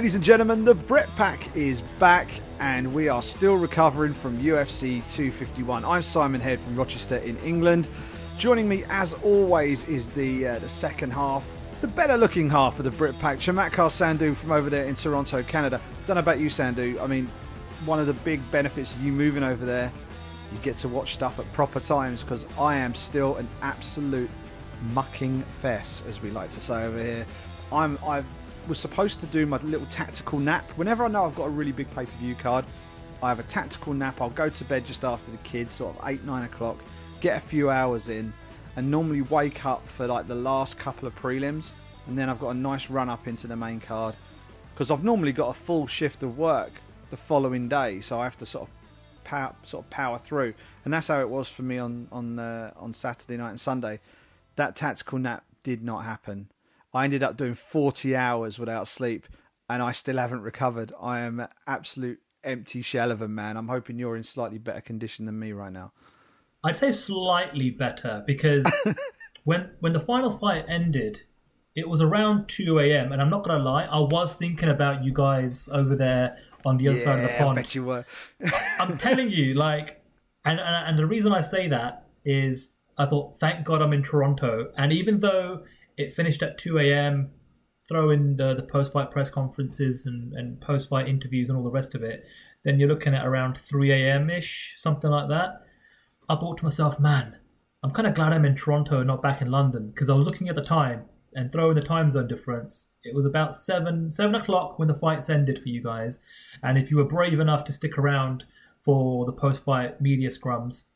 Ladies and gentlemen, the Brit Pack is back and we are still recovering from UFC 251. I'm Simon Head from Rochester in England. Joining me, as always, is the uh, the second half, the better looking half of the Brit Pack, Chamatkar Sandhu from over there in Toronto, Canada. Don't know about you, Sandhu. I mean, one of the big benefits of you moving over there, you get to watch stuff at proper times because I am still an absolute mucking fess, as we like to say over here. I'm I've was supposed to do my little tactical nap. Whenever I know I've got a really big pay per view card, I have a tactical nap. I'll go to bed just after the kids, sort of 8, 9 o'clock, get a few hours in, and normally wake up for like the last couple of prelims. And then I've got a nice run up into the main card. Because I've normally got a full shift of work the following day, so I have to sort of power, sort of power through. And that's how it was for me on on uh, on Saturday night and Sunday. That tactical nap did not happen I ended up doing 40 hours without sleep and I still haven't recovered. I am an absolute empty shell of a man. I'm hoping you're in slightly better condition than me right now. I'd say slightly better because when when the final fight ended, it was around 2 a.m. and I'm not gonna lie, I was thinking about you guys over there on the other yeah, side of the pond. I bet you were. I'm telling you, like, and, and and the reason I say that is I thought, thank God I'm in Toronto, and even though it finished at 2 a.m. Throw in the, the post fight press conferences and, and post fight interviews and all the rest of it. Then you're looking at around 3 a.m. ish, something like that. I thought to myself, man, I'm kind of glad I'm in Toronto and not back in London because I was looking at the time and throwing the time zone difference. It was about seven seven o'clock when the fights ended for you guys, and if you were brave enough to stick around for the post fight media scrums,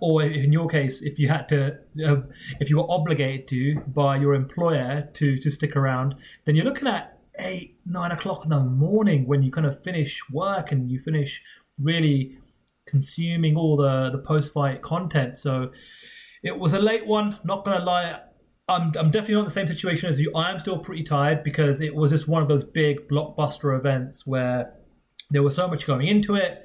or in your case, if you had to, uh, if you were obligated to by your employer to to stick around, then you're looking at eight, nine o'clock in the morning when you kind of finish work and you finish really consuming all the the post fight content. So it was a late one. Not gonna lie. I'm, I'm definitely not in the same situation as you. I am still pretty tired because it was just one of those big blockbuster events where there was so much going into it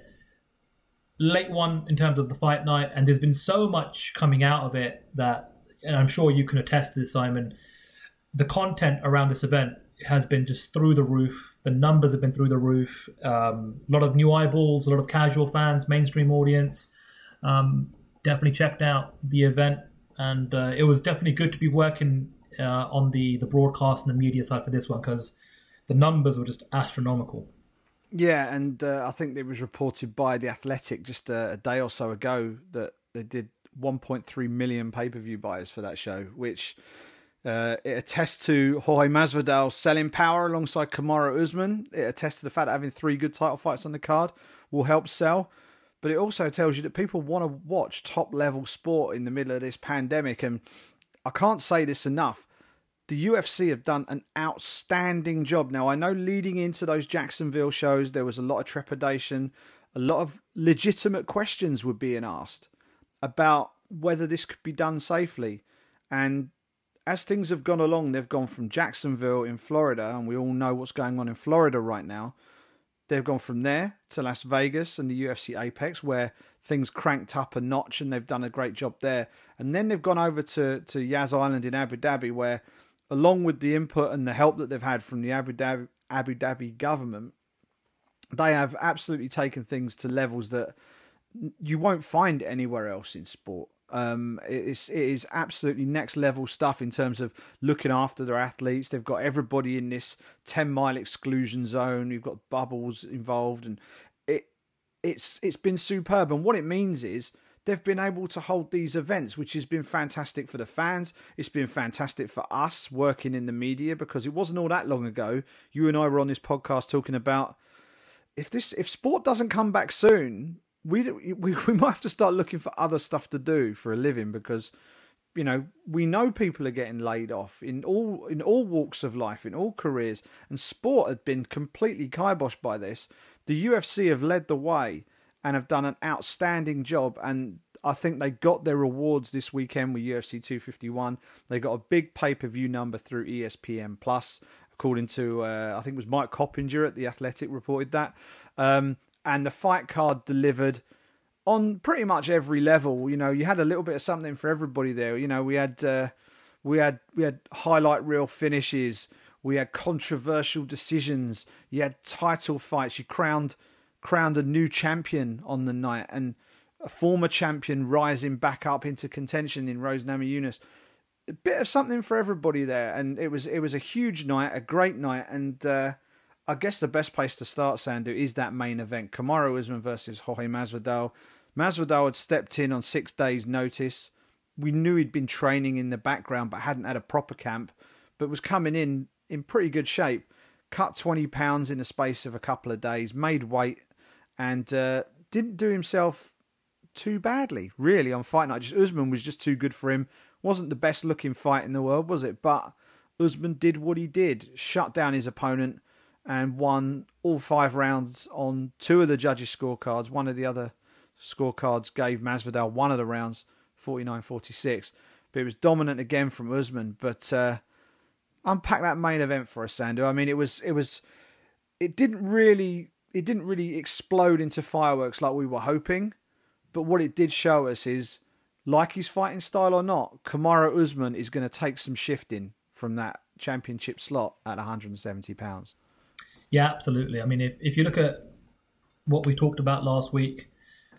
late one in terms of the fight night, and there's been so much coming out of it that, and I'm sure you can attest to this, Simon. The content around this event has been just through the roof. The numbers have been through the roof. Um, a lot of new eyeballs, a lot of casual fans, mainstream audience. Um, definitely checked out the event, and uh, it was definitely good to be working uh, on the the broadcast and the media side for this one because the numbers were just astronomical. Yeah, and uh, I think it was reported by the Athletic just a, a day or so ago that they did 1.3 million pay per view buyers for that show, which uh, it attests to Jorge Masvidal's selling power alongside Kamaru Usman. It attests to the fact that having three good title fights on the card will help sell. But it also tells you that people want to watch top level sport in the middle of this pandemic. And I can't say this enough the UFC have done an outstanding job. Now, I know leading into those Jacksonville shows, there was a lot of trepidation, a lot of legitimate questions were being asked about whether this could be done safely. And as things have gone along, they've gone from Jacksonville in Florida, and we all know what's going on in Florida right now. They've gone from there to Las Vegas and the UFC Apex, where things cranked up a notch, and they've done a great job there. And then they've gone over to, to Yas Island in Abu Dhabi, where along with the input and the help that they've had from the Abu Dhabi, Abu Dhabi government, they have absolutely taken things to levels that you won't find anywhere else in sport. Um, it's it is absolutely next level stuff in terms of looking after their athletes. They've got everybody in this ten mile exclusion zone. You've got bubbles involved, and it it's it's been superb. And what it means is they've been able to hold these events, which has been fantastic for the fans. It's been fantastic for us working in the media because it wasn't all that long ago. You and I were on this podcast talking about if this if sport doesn't come back soon, we we we might have to start looking for other stuff to do for a living because you know we know people are getting laid off in all in all walks of life in all careers and sport had been completely kiboshed by this the UFC have led the way and have done an outstanding job. And I think they got their rewards this weekend with UFC 251. They got a big pay per view number through ESPN Plus, according to uh, I think it was Mike Coppinger at the Athletic reported that. Um, and the fight card delivered on pretty much every level. You know, you had a little bit of something for everybody there. You know, we had uh, we had we had highlight reel finishes. We had controversial decisions. You had title fights. You crowned crowned a new champion on the night, and a former champion rising back up into contention in Rose Namajunas. A bit of something for everybody there, and it was it was a huge night, a great night, and uh, I guess the best place to start, Sandhu, is that main event: Kamaru Usman versus Jorge Masvidal. Masvidal had stepped in on six days' notice. We knew he'd been training in the background, but hadn't had a proper camp, but was coming in in pretty good shape. Cut 20 pounds in the space of a couple of days, made weight, and uh, didn't do himself too badly, really, on fight night. Just Usman was just too good for him. Wasn't the best looking fight in the world, was it? But Usman did what he did, shut down his opponent, and won all five rounds on two of the judges' scorecards. One of the other scorecards gave Masvidal one of the rounds, 49-46. But it was dominant again from Usman. But uh, unpack that main event for us, Sandhu. I mean, it was it was it didn't really it didn't really explode into fireworks like we were hoping. But what it did show us is, like his fighting style or not, Kamaru Usman is going to take some shifting from that championship slot at 170 pounds. Yeah, absolutely. I mean, if, if you look at what we talked about last week,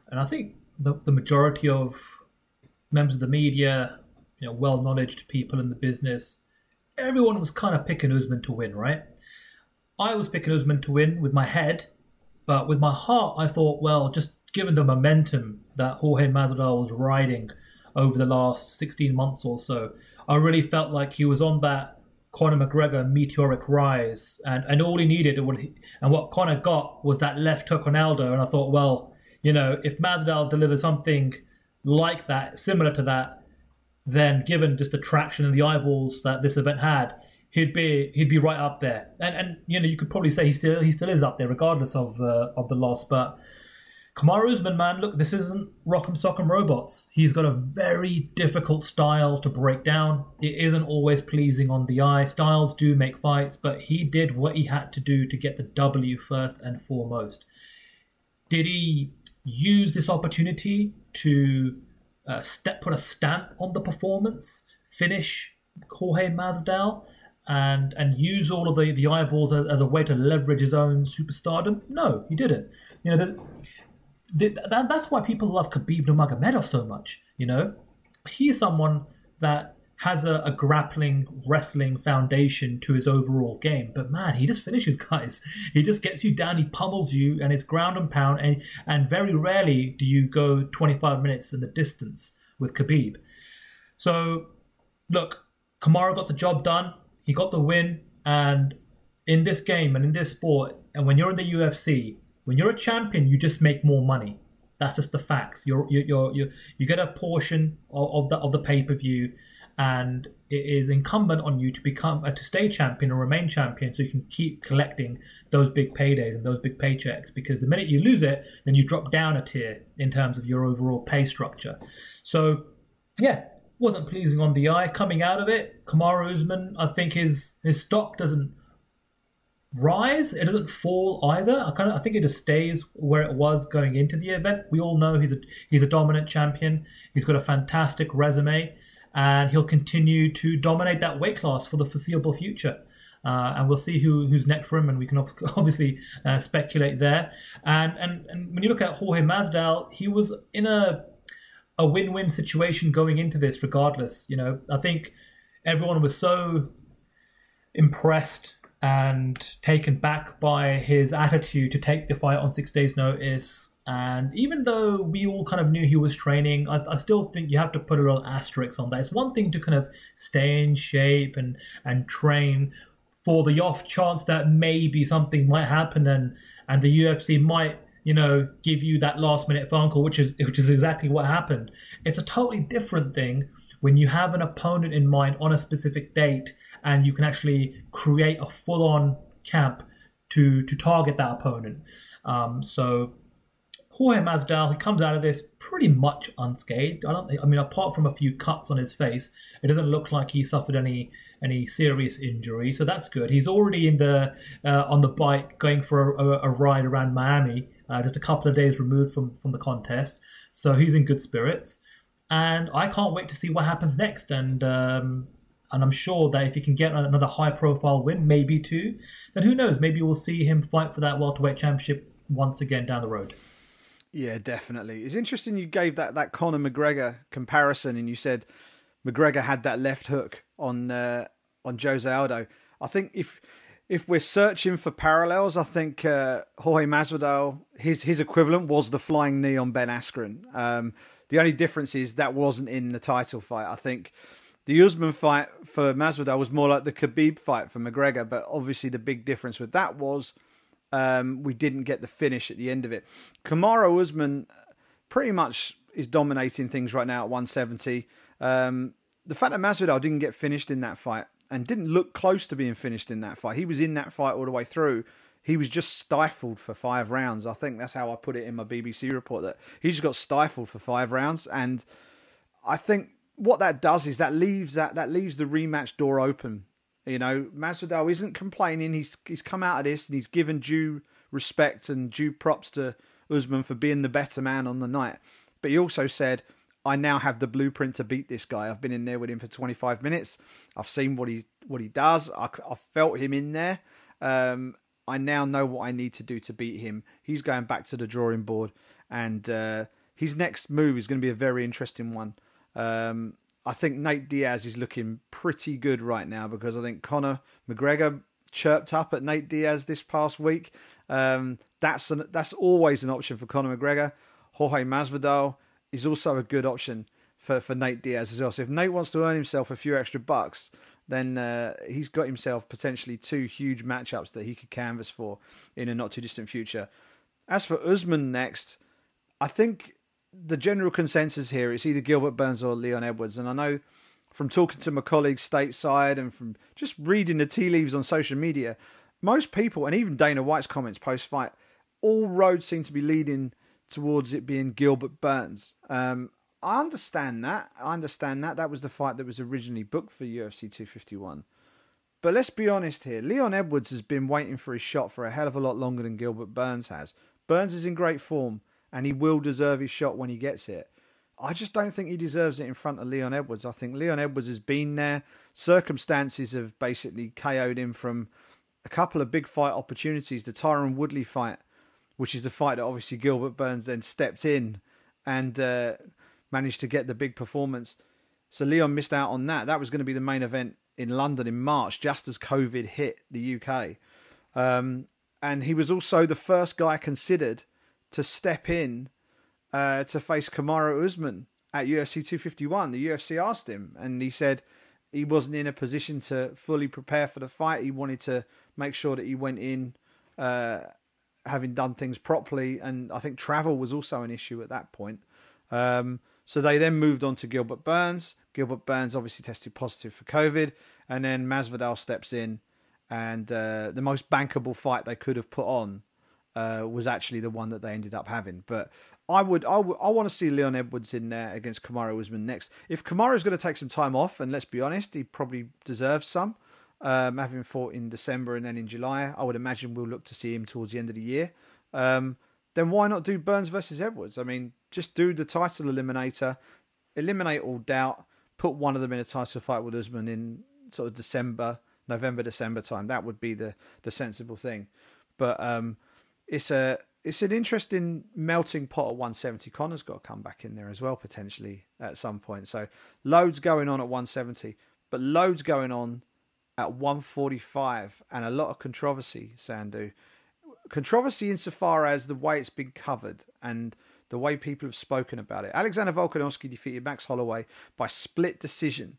and I think the, the majority of members of the media, you know, well knowledge people in the business, everyone was kind of picking Usman to win, right? I was picking Usman to win with my head, but with my heart, I thought, well, just given the momentum that Jorge Masvidal was riding over the last 16 months or so, I really felt like he was on that Conor McGregor meteoric rise, and, and all he needed, and what, he, and what Conor got was that left hook on Aldo. And I thought, well, you know, if Masvidal delivers something like that, similar to that, then given just the traction and the eyeballs that this event had, he'd be he'd be right up there. And and you know, you could probably say he still he still is up there, regardless of uh, of the loss. But Kamaru Usman, man, look, this isn't Rock'em Sock'em Robots. He's got a very difficult style to break down. It isn't always pleasing on the eye. Styles do make fights, but he did what he had to do to get the W first and foremost. Did he use this opportunity to uh, step, put a stamp on the performance, finish Jorge Masvidal, and and use all of the, the eyeballs as, as a way to leverage his own superstardom? No, he didn't. You know, that, that's why people love Khabib Nurmagomedov so much. You know, he's someone that has a, a, grappling wrestling foundation to his overall game. But man, he just finishes guys. He just gets you down, he pummels you, and it's ground and pound. And, and very rarely do you go 25 minutes in the distance with Khabib. So, look, Kamaru got the job done. He got the win. And in this game and in this sport, and when you're in the UFC, when you're a champion, you just make more money. That's just the facts. You're you you you get a portion of, of the of the pay per view, and it is incumbent on you to become uh, to stay champion or remain champion, so you can keep collecting those big paydays and those big paychecks. Because the minute you lose it, then you drop down a tier in terms of your overall pay structure. So, yeah, wasn't pleasing on the eye. Coming out of it, Kamaru Usman, I think his his stock doesn't rise. It doesn't fall either. I kind of I think it just stays where it was going into the event. We all know he's a he's a dominant champion. He's got a fantastic resume, and he'll continue to dominate that weight class for the foreseeable future. Uh, and we'll see who who's next for him, and we can obviously uh, speculate there. And, and and when you look at Jorge Masvidal, he was in a a win-win situation going into this, regardless. You know, I think everyone was so impressed and taken back by his attitude to take the fight on six days' notice. And even though we all kind of knew he was training, I, I, still think you have to put a little asterisk on that. It's one thing to kind of stay in shape and and train for the off chance that maybe something might happen and and the UFC might you know give you that last minute phone call, which is which is exactly what happened. It's a totally different thing when you have an opponent in mind on a specific date and you can actually create a full-on camp to to target that opponent. Um, so Jorge Masvidal, he comes out of this pretty much unscathed. I don't think, I mean, apart from a few cuts on his face, it doesn't look like he suffered any any serious injury. So that's good. He's already in the uh, on the bike going for a, a ride around Miami, uh, just a couple of days removed from from the contest. So he's in good spirits, and I can't wait to see what happens next. And um, And I'm sure that if he can get another high profile win, maybe two, then who knows? Maybe we'll see him fight for that welterweight championship once again down the road. Yeah, definitely. It's interesting you gave that, that Conor McGregor comparison and you said McGregor had that left hook on uh, on Jose Aldo. I think if if we're searching for parallels, I think uh, Jorge Masvidal his his equivalent was the flying knee on Ben Askren. Um, the only difference is that wasn't in the title fight. I think the Usman fight for Masvidal was more like the Khabib fight for McGregor, but obviously the big difference with that was um, we didn't get the finish at the end of it. Kamaru Usman pretty much is dominating things right now at 170. Um, the fact that Masvidal didn't get finished in that fight and didn't look close to being finished in that fight, he was in that fight all the way through. He was just stifled for five rounds. I think that's how I put it in my BBC report that he just got stifled for five rounds. And I think what that does is that leaves that that leaves the rematch door open. You know, Masvidal isn't complaining. He's he's come out of this and he's given due respect and due props to Usman for being the better man on the night. But he also said, I now have the blueprint to beat this guy. I've been in there with him for 25 minutes. I've seen what he what he does. I, I felt him in there. Um, I now know what I need to do to beat him. He's going back to the drawing board, and uh, his next move is going to be a very interesting one. Um, I think Nate Diaz is looking pretty good right now because I think Conor McGregor chirped up at Nate Diaz this past week. Um, that's an, that's always an option for Conor McGregor. Jorge Masvidal is also a good option for, for Nate Diaz as well. So if Nate wants to earn himself a few extra bucks, then uh, he's got himself potentially two huge matchups that he could canvas for in a not too distant future. As for Usman next, I think the general consensus here is either Gilbert Burns or Leon Edwards. And I know from talking to my colleagues stateside and from just reading the tea leaves on social media, most people, and even Dana White's comments post fight, all roads seem to be leading towards it being Gilbert Burns. Um, I understand that. I understand that. That was the fight that was originally booked for UFC 251. But let's be honest here. Leon Edwards has been waiting for his shot for a hell of a lot longer than Gilbert Burns has. Burns is in great form, and he will deserve his shot when he gets it. I just don't think he deserves it in front of Leon Edwards. I think Leon Edwards has been there. Circumstances have basically KO'd him from a couple of big fight opportunities. The Tyron Woodley fight, which is the fight that obviously Gilbert Burns then stepped in and uh, managed to get the big performance. So Leon missed out on that. That was going to be the main event in London in March, just as COVID hit the UK. Um, and he was also the first guy considered to step in uh, to face Kamaru Usman at UFC 251. The UFC asked him, and he said he wasn't in a position to fully prepare for the fight. He wanted to make sure that he went in uh, having done things properly, and I think travel was also an issue at that point. Um, so they then moved on to Gilbert Burns. Gilbert Burns obviously tested positive for COVID, and then Masvidal steps in, and uh, the most bankable fight they could have put on uh, was actually the one that they ended up having. But I would, I would, I want to see Leon Edwards in there against Kamaru Usman next. If Kamaru is going to take some time off, and let's be honest, he probably deserves some. Um, having fought in December and then in July, I would imagine we'll look to see him towards the end of the year. Um, then why not do Burns versus Edwards? I mean, just do the title eliminator, eliminate all doubt, put one of them in a title fight with Usman in sort of December, November, December time. That would be the the sensible thing. But um, it's a it's an interesting melting pot at 170. Conor's got to come back in there as well potentially at some point. So loads going on at 170, but loads going on at 145, and a lot of controversy. Sandhu. controversy insofar as the way it's been covered and the way people have spoken about it. Alexander Volkanovski defeated Max Holloway by split decision.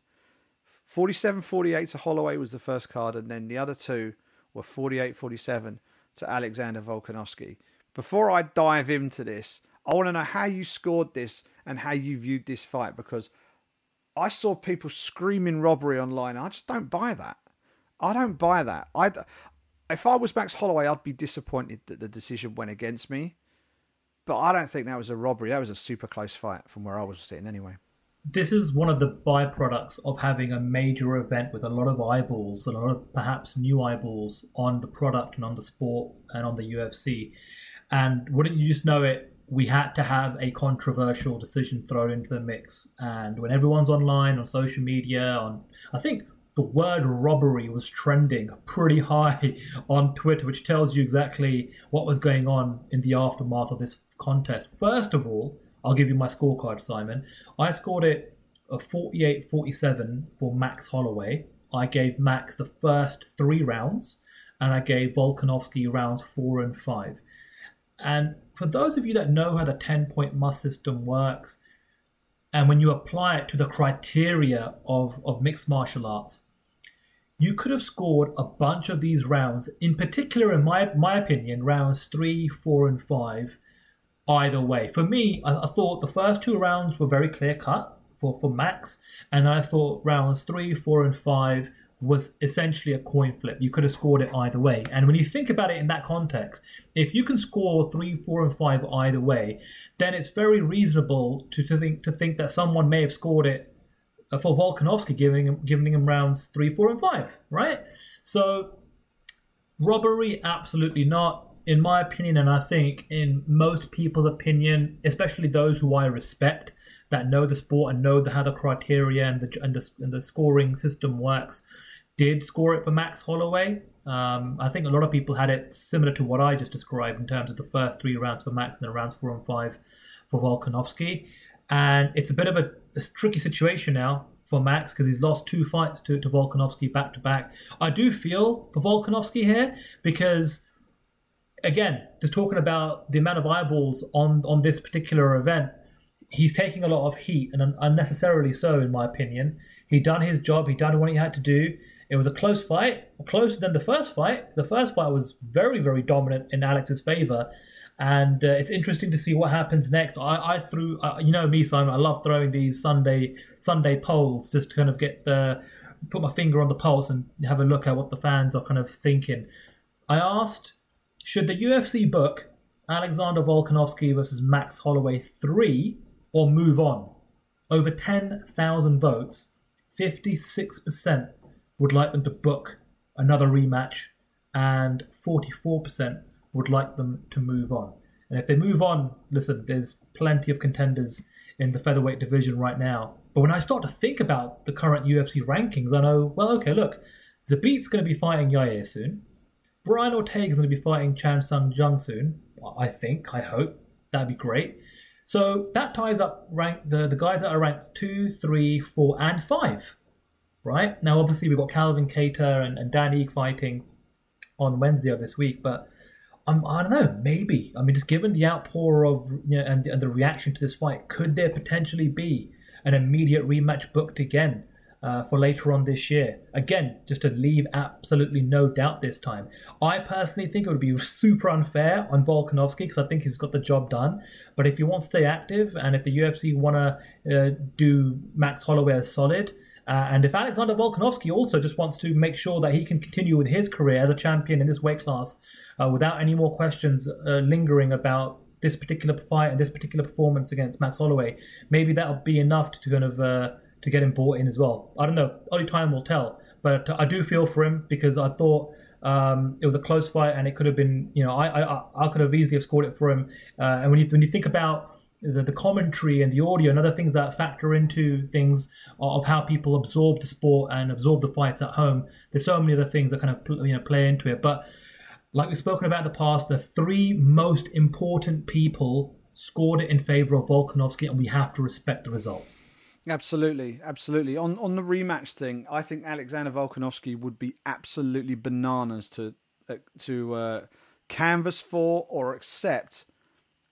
47 48 to Holloway was the first card, and then the other two were 48 47 to Alexander Volkanovski. Before I dive into this, I want to know how you scored this and how you viewed this fight because I saw people screaming robbery online. I just don't buy that. I don't buy that. I, if I was Max Holloway, I'd be disappointed that the decision went against me. But I don't think that was a robbery. That was a super close fight from where I was sitting anyway. This is one of the byproducts of having a major event with a lot of eyeballs, a lot of perhaps new eyeballs on the product and on the sport and on the UFC. And wouldn't you just know it? We had to have a controversial decision thrown into the mix. And when everyone's online, on social media, on I think the word robbery was trending pretty high on Twitter, which tells you exactly what was going on in the aftermath of this contest. First of all, I'll give you my scorecard, Simon. I scored it a 48 47 for Max Holloway. I gave Max the first three rounds, and I gave Volkanovski rounds four and five. And for those of you that know how the 10 point must system works, and when you apply it to the criteria of, of mixed martial arts, you could have scored a bunch of these rounds, in particular, in my, my opinion, rounds three, four, and five, either way. For me, I, I thought the first two rounds were very clear cut for, for Max, and I thought rounds three, four, and five was essentially a coin flip. You could have scored it either way. And when you think about it in that context, if you can score three, four, and five either way, then it's very reasonable to, to think to think that someone may have scored it uh, for Volkanovski, giving him giving him rounds three, four, and five, right? So robbery, absolutely not. In my opinion, and I think in most people's opinion, especially those who I respect, that know the sport and know the, how the criteria and the, and the and the scoring system works, did score it for Max Holloway. Um, I think a lot of people had it similar to what I just described in terms of the first three rounds for Max and then rounds four and five for Volkanovski. And it's a bit of a, a tricky situation now for Max because he's lost two fights to, to Volkanovski back to back. I do feel for Volkanovski here because, again, just talking about the amount of eyeballs on, on this particular event, he's taking a lot of heat and unnecessarily so, in my opinion. He done his job, he done what he had to do. It was a close fight, closer than the first fight. The first fight was very, very dominant in Alex's favor, and uh, it's interesting to see what happens next. I, I threw, uh, you know me, Simon. I love throwing these Sunday Sunday polls just to kind of get the put my finger on the pulse and have a look at what the fans are kind of thinking. I asked, should the UFC book Alexander Volkanovski versus Max Holloway three or move on? Over ten thousand votes, fifty six percent would like them to book another rematch, and 44% would like them to move on. And if they move on, listen, there's plenty of contenders in the featherweight division right now. But when I start to think about the current UFC rankings, I know, well, okay, look, Zabit's going to be fighting Yair soon. Brian Ortega's going to be fighting Chan Sung Jung soon. I think, I hope. That'd be great. So that ties up rank the, the guys that are ranked two, three, four, and five right? Now, obviously, we've got Calvin Kattar and, and Dan Ige fighting on Wednesday of this week, but um, I don't know, maybe. I mean, just given the outpour of you know, and, and the reaction to this fight, could there potentially be an immediate rematch booked again uh, for later on this year? Again, just to leave absolutely no doubt this time. I personally think it would be super unfair on Volkanovski because I think he's got the job done. But if you want to stay active and if the UFC want to uh, do Max Holloway as solid, uh, and if Alexander Volkanovski also just wants to make sure that he can continue with his career as a champion in this weight class uh, without any more questions uh, lingering about this particular fight and this particular performance against Max Holloway, maybe that'll be enough to kind of uh, to get him bought in as well. I don't know. Only time will tell. But I do feel for him because I thought um, it was a close fight and it could have been, you know, I I, I could have easily have scored it for him. Uh, and when you when you think about the, the commentary and the audio and other things that factor into things of how people absorb the sport and absorb the fights at home. There's so many other things that kind of you know play into it. But like we've spoken about in the past, the three most important people scored it in favor of Volkanovski, and we have to respect the result. Absolutely, absolutely. On on the rematch thing, I think Alexander Volkanovski would be absolutely bananas to uh, to uh, canvas for or accept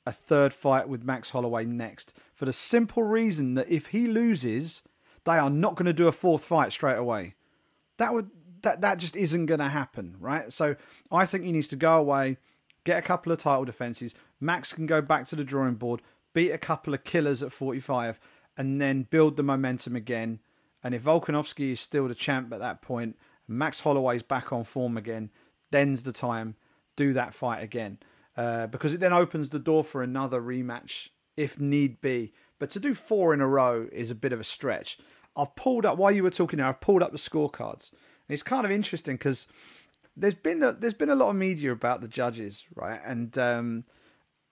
a third fight with Max Holloway next for the simple reason that if he loses, they are not going to do a fourth fight straight away. That would that that just isn't going to happen, right? So I think he needs to go away, get a couple of title defenses. Max can go back to the drawing board, beat a couple of killers at 45, and then build the momentum again. And if Volkanovski is still the champ at that point, Max Holloway's back on form again, then's the time. Do that fight again. Uh, because it then opens the door for another rematch if need be. But to do four in a row is a bit of a stretch. I've pulled up while you were talking now. I've pulled up the scorecards. And it's kind of interesting because there's been a, there's been a lot of media about the judges, right? And um,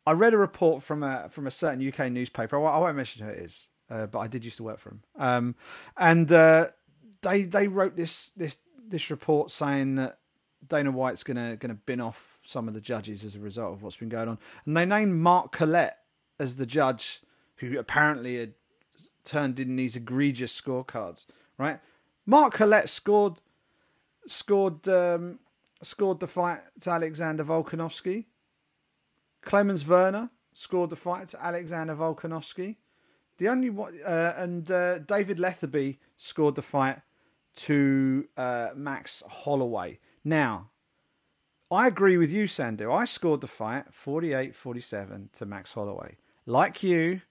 I read a report from a from a certain UK newspaper. I, won't mention who it is, uh, but I did used to work for them. Um, and uh, they they wrote this this this report saying that Dana White's gonna gonna bin off some of the judges as a result of what's been going on, and they named Mark Collett as the judge, who apparently had turned in these egregious scorecards. Right, Mark Collett scored scored um, scored the fight to Alexander Volkanovski. Clemens Werner scored the fight to Alexander Volkanovski. The only one, uh, and uh, David Lethaby scored the fight to uh, Max Holloway. Now, I agree with you, Sandhu. I scored the fight 48 47 to Max Holloway. Like you,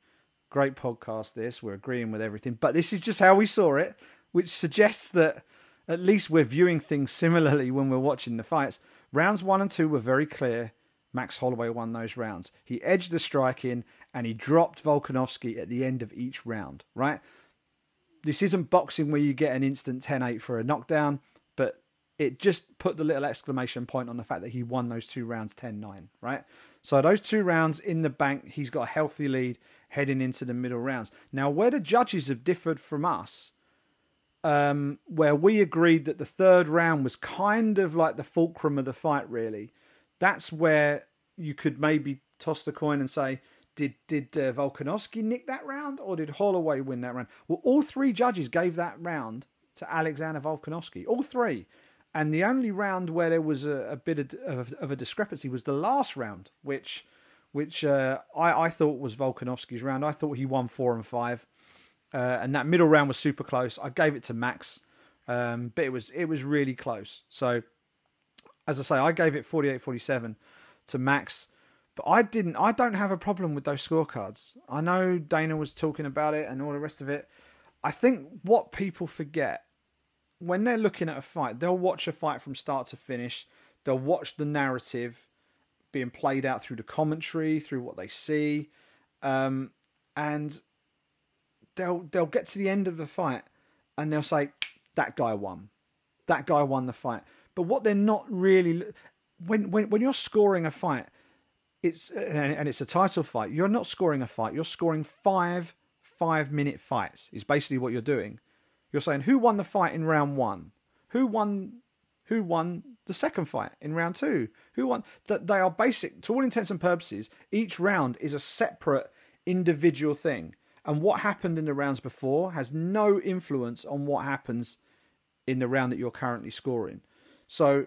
great podcast this. We're agreeing with everything, but this is just how we saw it, which suggests that at least we're viewing things similarly when we're watching the fights. Rounds one and two were very clear. Max Holloway won those rounds. He edged the strike in and he dropped Volkanovski at the end of each round, right? This isn't boxing where you get an instant 10 8 for a knockdown, it just put the little exclamation point on the fact that he won those two rounds 10 9, right? So those two rounds in the bank, he's got a healthy lead heading into the middle rounds. Now, where the judges have differed from us um, where we agreed that the third round was kind of like the fulcrum of the fight. Really, that's where you could maybe toss the coin and say, did did uh, Volkanovski nick that round or did Holloway win that round? Well, all three judges gave that round to Alexander Volkanovski. All three. And the only round where there was a, a bit of, of, a discrepancy was the last round, which which uh, I, I thought was Volkanovski's round. I thought he won four and five uh, and that middle round was super close. I gave it to Max, um, but it was it was really close. So, as I say, I gave it 48-47 to Max, but I didn't. I don't have a problem with those scorecards. I know Dana was talking about it and all the rest of it. I think what people forget when they're looking at a fight, they'll watch a fight from start to finish. They'll watch the narrative being played out through the commentary, through what they see, um, and they'll they'll get to the end of the fight and they'll say that guy won, that guy won the fight. But what they're not really when when when you're scoring a fight, it's and it's a title fight. You're not scoring a fight. You're scoring five five minute fights. Is basically what you're doing. You're saying who won the fight in round one, who won who won the second fight in round two, who won. That they are basic to all intents and purposes. Each round is a separate individual thing and what happened in the rounds before has no influence on what happens in the round that you're currently scoring. So,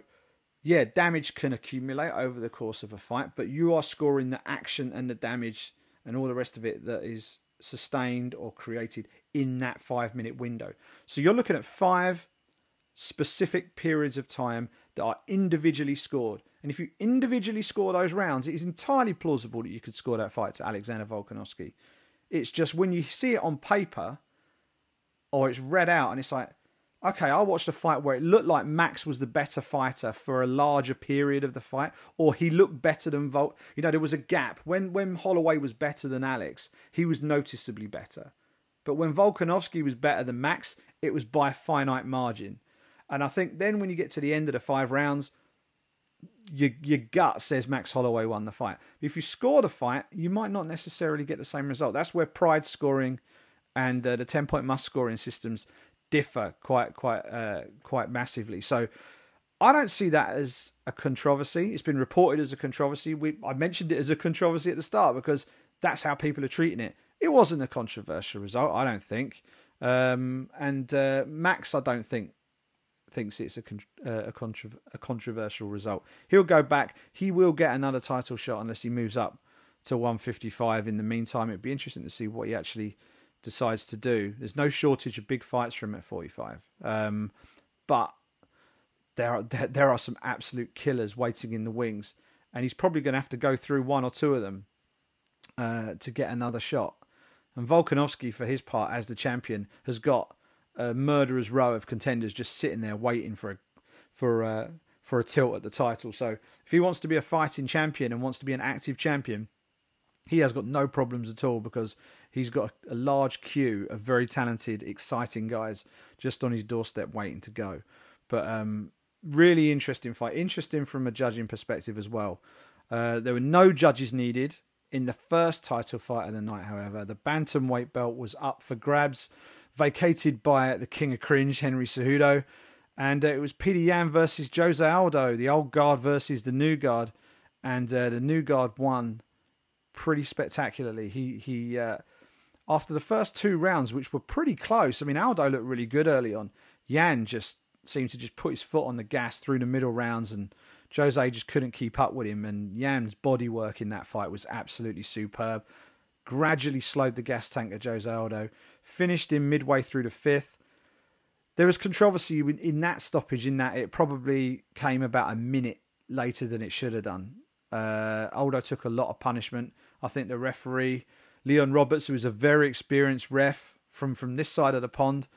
yeah, damage can accumulate over the course of a fight, but you are scoring the action and the damage and all the rest of it that is sustained or created in that five minute window. So, you're looking at five specific periods of time that are individually scored. And if you individually score those rounds, it is entirely plausible that you could score that fight to Alexander Volkanovski. It's just when you see it on paper or it's read out and it's like, okay, I watched a fight where it looked like Max was the better fighter for a larger period of the fight, or he looked better than Volk. You know, there was a gap. When when Holloway was better than Alex, he was noticeably better. But when Volkanovski was better than Max, it was by a finite margin. And I think then when you get to the end of the five rounds, your your gut says Max Holloway won the fight. If you score the fight, you might not necessarily get the same result. That's where pride scoring and uh, the ten point must scoring systems differ quite quite uh, quite massively. So I don't see that as a controversy. It's been reported as a controversy. We I mentioned it as a controversy at the start because that's how people are treating it. It wasn't a controversial result, I don't think. Um, and uh, Max, I don't think thinks it's a uh, a, a controversial result. He'll go back. He will get another title shot unless he moves up to 155. In the meantime, it'd be interesting to see what he actually decides to do. There's no shortage of big fights for him at 45, um, but there are there, there are some absolute killers waiting in the wings, and he's probably going to have to go through one or two of them uh, to get another shot. And Volkanovski, for his part, as the champion, has got a murderer's row of contenders just sitting there waiting for a for a, for a tilt at the title. So if he wants to be a fighting champion and wants to be an active champion, he has got no problems at all because he's got a large queue of very talented, exciting guys just on his doorstep waiting to go. But um, really interesting fight. Interesting from a judging perspective as well. Uh, there were no judges needed in the first title fight of the night, however. The bantamweight belt was up for grabs. vacated by the king of cringe, Henry Cejudo. And uh, it was Peter Yan versus Jose Aldo, the old guard versus the new guard. And uh, the new guard won pretty spectacularly. He, he uh, after the first two rounds, which were pretty close, I mean, Aldo looked really good early on. Yan just seemed to just put his foot on the gas through the middle rounds and Jose just couldn't keep up with him, and Yan's body work in that fight was absolutely superb. Gradually slowed the gas tank of Jose Aldo, finished him midway through the fifth. There was controversy in that stoppage, in that it probably came about a minute later than it should have done. Uh, Aldo took a lot of punishment. I think the referee, Leon Roberts, who is a very experienced ref from, from this side of the pond,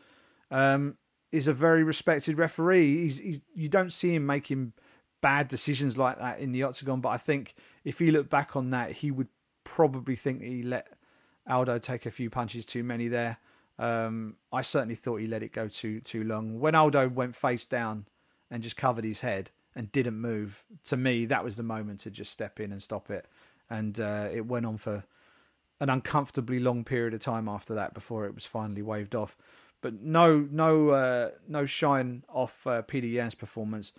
um, is a very respected referee. He's, he's you don't see him making bad decisions like that in the octagon. But I think if he looked back on that, he would probably think he let Aldo take a few punches too many there. Um, I certainly thought he let it go too too long. When Aldo went face down and just covered his head and didn't move, to me that was the moment to just step in and stop it. And uh, it went on for an uncomfortably long period of time after that before it was finally waved off. But no, no, uh, no shine off uh, Peter Yan's performance.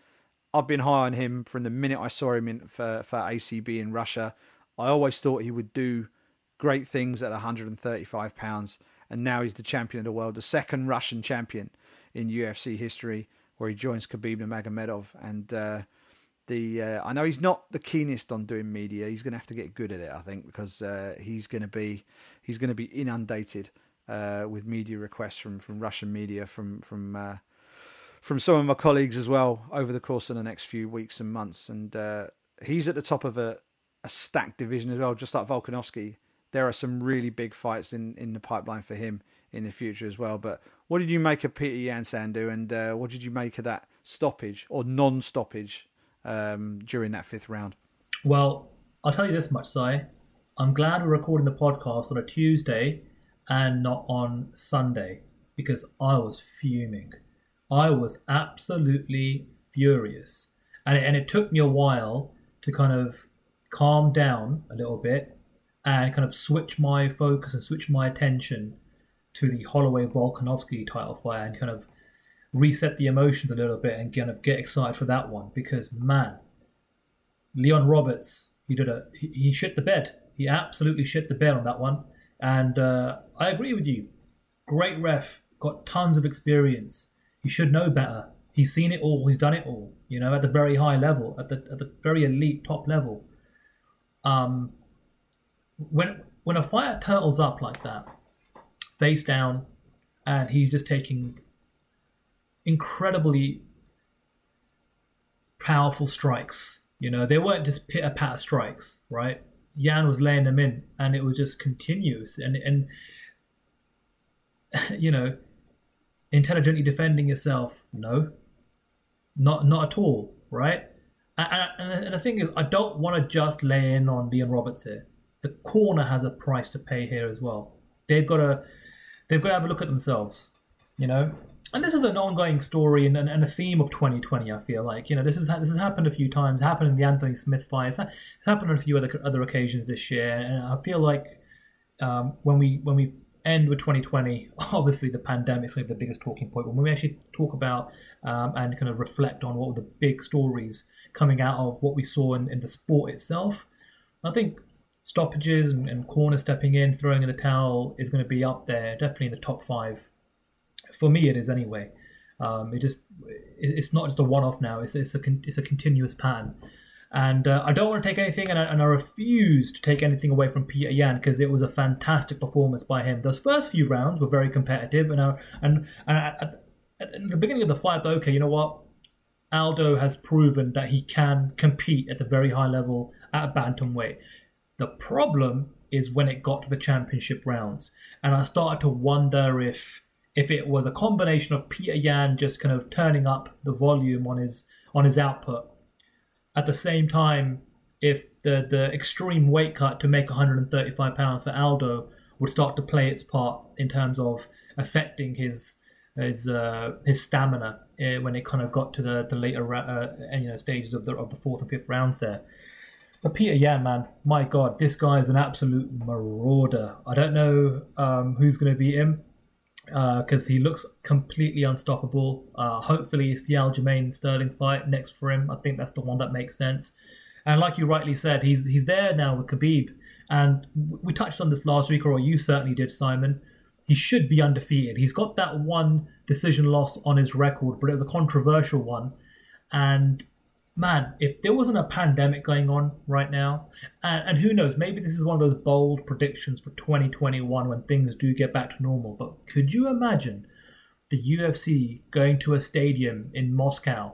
I've been high on him from the minute I saw him in for, for ACB in Russia. I always thought he would do great things at 135 pounds, and now he's the champion of the world, the second Russian champion in UFC history, where he joins Khabib Nurmagomedov. And uh, the uh, I know he's not the keenest on doing media. He's going to have to get good at it, I think, because uh, he's going to be he's going to be inundated uh, with media requests from from Russian media from from uh, from some of my colleagues as well over the course of the next few weeks and months. And uh, he's at the top of a, a stacked division as well, just like Volkanovski. There are some really big fights in, in the pipeline for him in the future as well. But what did you make of Peter Yan Sandhu, and uh, what did you make of that stoppage or non-stoppage um, during that fifth round? Well, I'll tell you this much, Si. I'm glad we're recording the podcast on a Tuesday and not on Sunday because I was fuming. I was absolutely furious. And it, and it took me a while to kind of calm down a little bit and kind of switch my focus and switch my attention to the Holloway Volkanovski title fight and kind of reset the emotions a little bit and kind of get excited for that one because man, Leon Roberts, he did a he, he shit the bed. He absolutely shit the bed on that one. And uh, I agree with you. Great ref, got tons of experience. He should know better. He's seen it all. He's done it all. You know, at the very high level, at the at the very elite top level. Um, when when a fighter turtles up like that, face down, and he's just taking incredibly powerful strikes. You know, they weren't just pitter patter strikes, right? Yan was laying them in, and it was just continuous. And and you know, intelligently defending yourself? No, not not at all, right? And, and the thing is, I don't want to just lay in on Leon Roberts here. The corner has a price to pay here as well. They've got to they've got to have a look at themselves, you know. And this is an ongoing story and, and, a theme of 2020. I feel like you know this has this has happened a few times. Happened in the Anthony Smith fight. It's, it's happened on a few other other occasions this year. And I feel like um, when we when we end with 2020. Obviously, the pandemic is going to be the biggest talking point. When we actually talk about um, and kind of reflect on what were the big stories coming out of what we saw in, in the sport itself, I think stoppages and, and corner stepping in, throwing in the towel is going to be up there, definitely in the top five. For me, it is anyway. Um, it just it's not just a one-off now. It's it's a it's a continuous pattern. And uh, I don't want to take anything, and I, and I refuse to take anything away from Peter Yan because it was a fantastic performance by him. Those first few rounds were very competitive, and I, and, and at, at the beginning of the fight, I thought, okay, you know what? Aldo has proven that he can compete at a very high level at bantamweight. The problem is when it got to the championship rounds, and I started to wonder if if it was a combination of Peter Yan just kind of turning up the volume on his on his output at the same time, if the, the extreme weight cut to make 135 pounds for Aldo would start to play its part in terms of affecting his his uh, his stamina uh, when it kind of got to the the later uh, you know stages of the of the fourth and fifth rounds there. But Peter Yan, man, my God, this guy is an absolute marauder. I don't know um, who's going to beat him. Because uh, he looks completely unstoppable. Uh, hopefully, it's the Aljamain Sterling fight next for him. I think that's the one that makes sense. And like you rightly said, he's he's there now with Khabib, and we touched on this last week, or you certainly did, Simon. He should be undefeated. He's got that one decision loss on his record, but it was a controversial one. And man, if there wasn't a pandemic going on right now, and, and, who knows, maybe this is one of those bold predictions for 2021 when things do get back to normal. But could you imagine the UFC going to a stadium in Moscow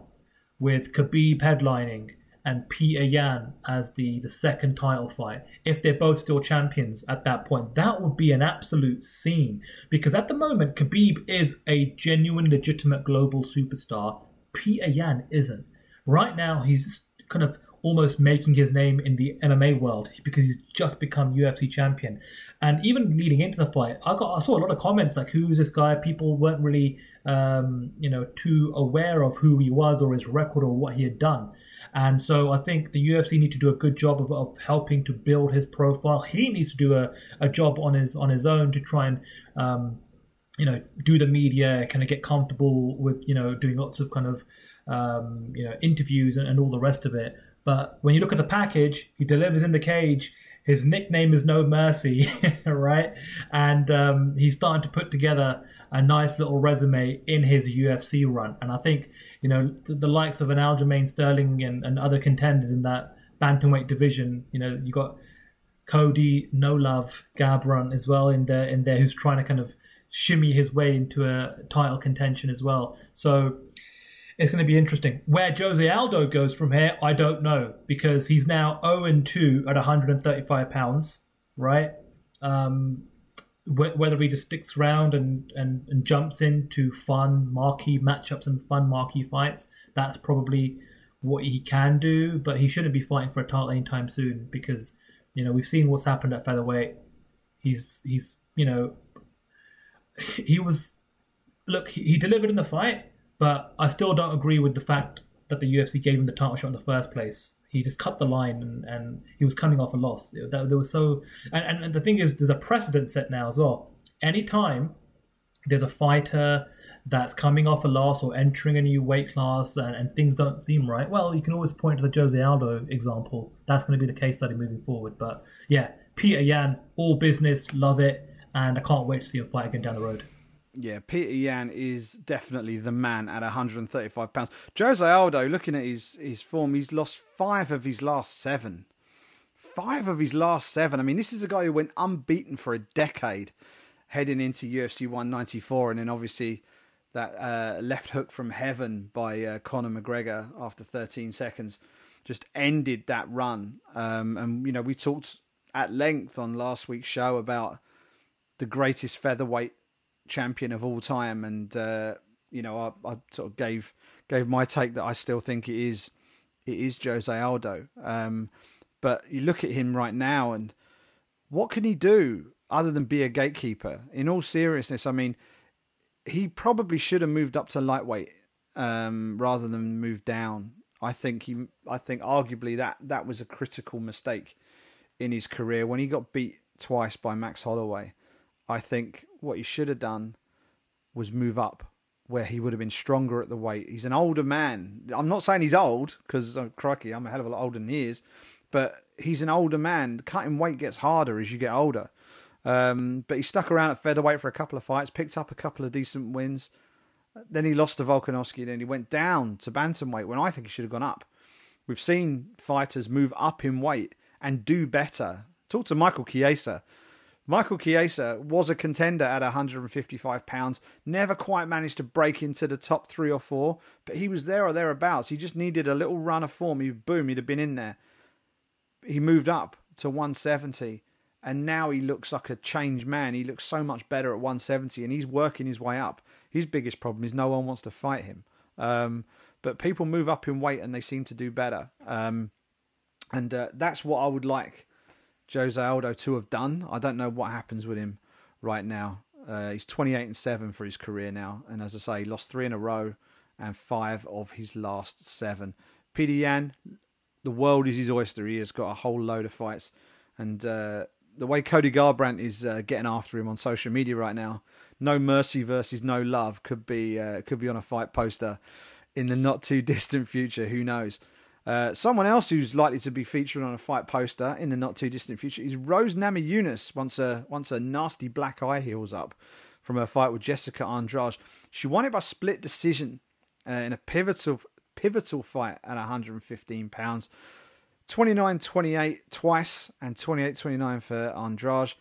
with Khabib headlining and Peter Yan as the, the second title fight, if they're both still champions at that point, that would be an absolute scene. Because at the moment, Khabib is a genuine, legitimate global superstar. Peter Yan isn't. Right now, he's kind of almost making his name in the MMA world because he's just become UFC champion. And even leading into the fight, I got I saw a lot of comments like, "Who's this guy?" People weren't really, um, you know, too aware of who he was or his record or what he had done. And so I think the UFC need to do a good job of, of helping to build his profile. He needs to do a, a job on his on his own to try and. Um, you know, do the media, kind of get comfortable with, you know, doing lots of kind of um, you know, interviews and, and all the rest of it. But when you look at the package, he delivers in the cage. His nickname is No Mercy, right? And um, he's starting to put together a nice little resume in his UFC run. And I think, you know, the, the likes of an Aljamain Sterling and, and other contenders in that bantamweight division, you know, you got Cody No Love Garbrandt as well in there in there who's trying to kind of shimmy his way into a title contention as well. So it's going to be interesting. Where Jose Aldo goes from here, I don't know because he's now 0 2 at 135 pounds, right? Um, wh- whether he just sticks around and, and, and jumps into fun marquee matchups and fun marquee fights, that's probably what he can do. But he shouldn't be fighting for a title anytime soon because you know we've seen what's happened at featherweight. He's he's you know he was look he delivered in the fight but I still don't agree with the fact that the UFC gave him the title shot in the first place. He just cut the line and, and he was coming off a loss. There, was so, and, and the thing is, there's a precedent set now as well. Anytime there's a fighter that's coming off a loss or entering a new weight class and, and things don't seem right, well, you can always point to the Jose Aldo example. That's going to be the case study moving forward. But yeah, Peter Yan, all business, love it, and I can't wait to see him fight again down the road. Yeah, Peter Yan is definitely the man at 135 pounds. Jose Aldo, looking at his his form, he's lost five of his last seven. Five of his last seven. I mean, this is a guy who went unbeaten for a decade, heading into UFC 194, and then obviously that uh, left hook from heaven by uh, Conor McGregor after 13 seconds just ended that run. Um, and you know, we talked at length on last week's show about the greatest featherweight champion of all time, and uh, you know, I, I, sort of gave gave my take that I still think it is it is Jose Aldo. Um, but you look at him right now, and what can he do other than be a gatekeeper? In all seriousness, I mean, he probably should have moved up to lightweight um, rather than move down. I think he, I think arguably that that was a critical mistake in his career when he got beat twice by Max Holloway. I think what he should have done was move up where he would have been stronger at the weight. He's an older man. I'm not saying he's old because, oh, crikey, I'm a hell of a lot older than he is, but he's an older man. Cutting weight gets harder as you get older. Um, but he stuck around at featherweight for a couple of fights, picked up a couple of decent wins. Then he lost to Volkanovski, then he went down to bantamweight when I think he should have gone up. We've seen fighters move up in weight and do better. Talk to Michael Chiesa. Michael Chiesa was a contender at 155 pounds, never quite managed to break into the top three or four, but he was there or thereabouts. He just needed a little run of form. He boom, he'd have been in there. He moved up to 170, and now he looks like a changed man. He looks so much better at 170, and he's working his way up. His biggest problem is no one wants to fight him. Um, but people move up in weight and they seem to do better. Um, and uh, that's what I would like Jose Aldo to have done. I don't know what happens with him right now. Uh, he's 28 and 7 for his career now. And as I say, he lost three in a row and five of his last seven. Peter Yan, the world is his oyster. He has got a whole load of fights. And uh, the way Cody Garbrandt is uh, getting after him on social media right now, No Mercy versus No Love could be uh, could be on a fight poster in the not too distant future. Who knows? Uh, someone else who's likely to be featured on a fight poster in the not too distant future is Rose Namajunas. Once a once a nasty black eye heals up from her fight with Jessica Andrade, she won it by split decision uh, in a pivotal pivotal fight at 115 pounds. 29-28 twice and 28-29 for Andrade.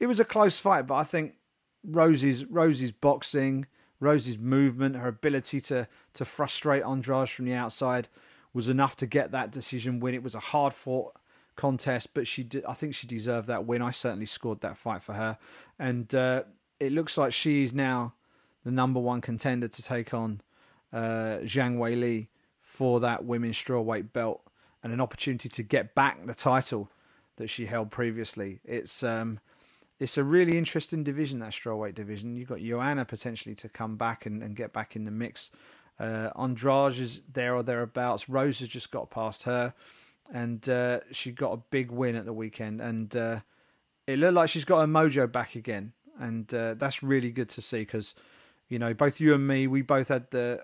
It was a close fight, but I think Rose's Rose's boxing, Rose's movement, her ability to to frustrate Andrade from the outside was enough to get that decision win. It was a hard fought contest, but she did, I think she deserved that win. I certainly scored that fight for her, and uh, it looks like she's now the number one contender to take on uh, Zhang Weili for that women's strawweight belt and an opportunity to get back the title that she held previously. It's um, it's a really interesting division that strawweight division. You've got Joanna potentially to come back and, and get back in the mix. Uh, Andrade is there or thereabouts. Rose has just got past her, and uh, she got a big win at the weekend. And uh, it looked like she's got her mojo back again, and uh, that's really good to see because you know both you and me, we both had the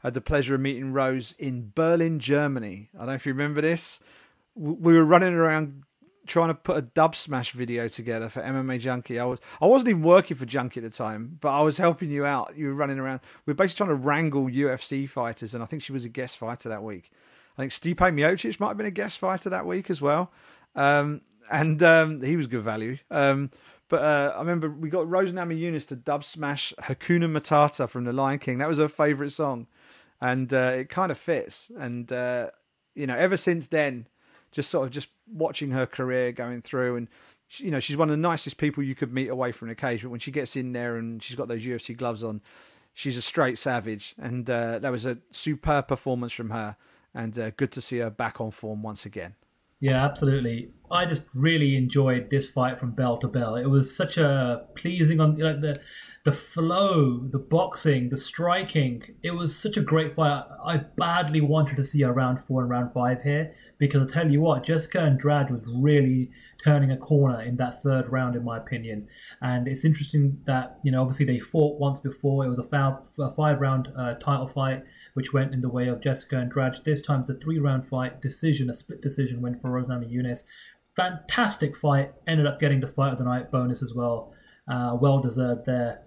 had the pleasure of meeting Rose in Berlin, Germany. I don't know if you remember this. We were running around trying to put a Dubsmash video together for MMA Junkie. I was I wasn't even working for Junkie at the time, but I was helping you out. You were running around. We were basically trying to wrangle UFC fighters, and I think she was a guest fighter that week. I think Stipe Miocic might have been a guest fighter that week as well, um, and um, he was good value. Um, but uh, I remember we got Rose Namajunas to Dubsmash Hakuna Matata from The Lion King. That was her favourite song and uh, it kind of fits. And uh, you know, ever since then, just sort of just watching her career going through, and you know, she's one of the nicest people you could meet away from the cage. But when she gets in there and she's got those UFC gloves on, she's a straight savage. And uh, that was a superb performance from her, and uh, good to see her back on form once again. Yeah, absolutely. I just really enjoyed this fight from bell to bell. It was such a pleasing on like the the flow, the boxing, the striking. It was such a great fight. I badly wanted to see a round four and round five here because I tell you what, Jessica Andrade was really turning a corner in that third round, in my opinion. And it's interesting that you know obviously they fought once before. It was a, foul, a five round uh, title fight which went in the way of Jessica Andrade. This time a three round fight decision, a split decision win for Rosanna Namajunas. Fantastic fight. Ended up getting the fight of the night bonus as well. Uh, well deserved there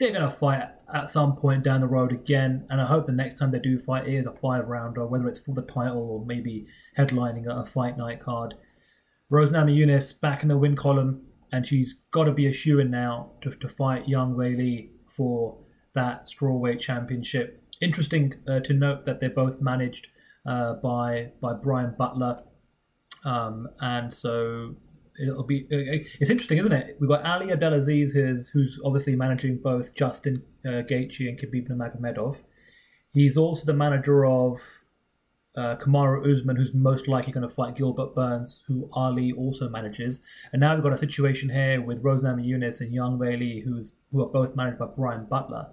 they're going to fight at some point down the road again, and I hope the next time they do fight is a five rounder, whether it's for the title or maybe headlining a fight night card. Rose Namajunas back in the win column, and she's got to be a shoe in now to, to fight Zhang Weili for that strawweight championship. Interesting uh, to note that they're both managed uh, by by Brian Butler, um, and so it'll be it's interesting, isn't it? We've got Ali Abdelaziz, who's, who's obviously managing both Justin uh, Gaethje and Khabib Nurmagomedov. He's also the manager of uh, Kamaru Usman, who's most likely going to fight Gilbert Burns, who Ali also manages. And now we've got a situation here with Rose Namajunas and Zhang Weili, who's who are both managed by Brian Butler,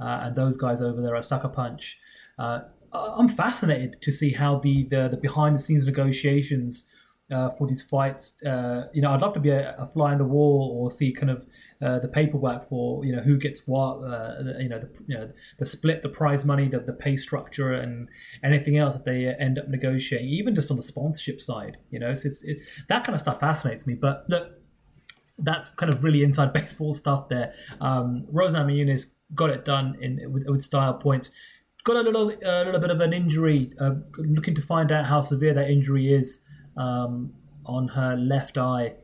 uh, and those guys over there are Sucker Punch. Uh, I'm fascinated to see how the the, the behind the scenes negotiations uh, for these fights. Uh, you know, I'd love to be a, a, fly on the wall or see kind of uh, the paperwork for you know who gets what. Uh, you know, the you know the split, the prize money, the, the pay structure, and anything else that they end up negotiating, even just on the sponsorship side. You know, so it's it, that kind of stuff fascinates me. But look, that's kind of really inside baseball stuff there. Um, Rose Namajunas got it done in with, with style points got a little a little bit of an injury. Uh, looking to find out how severe that injury is um, on her left eye.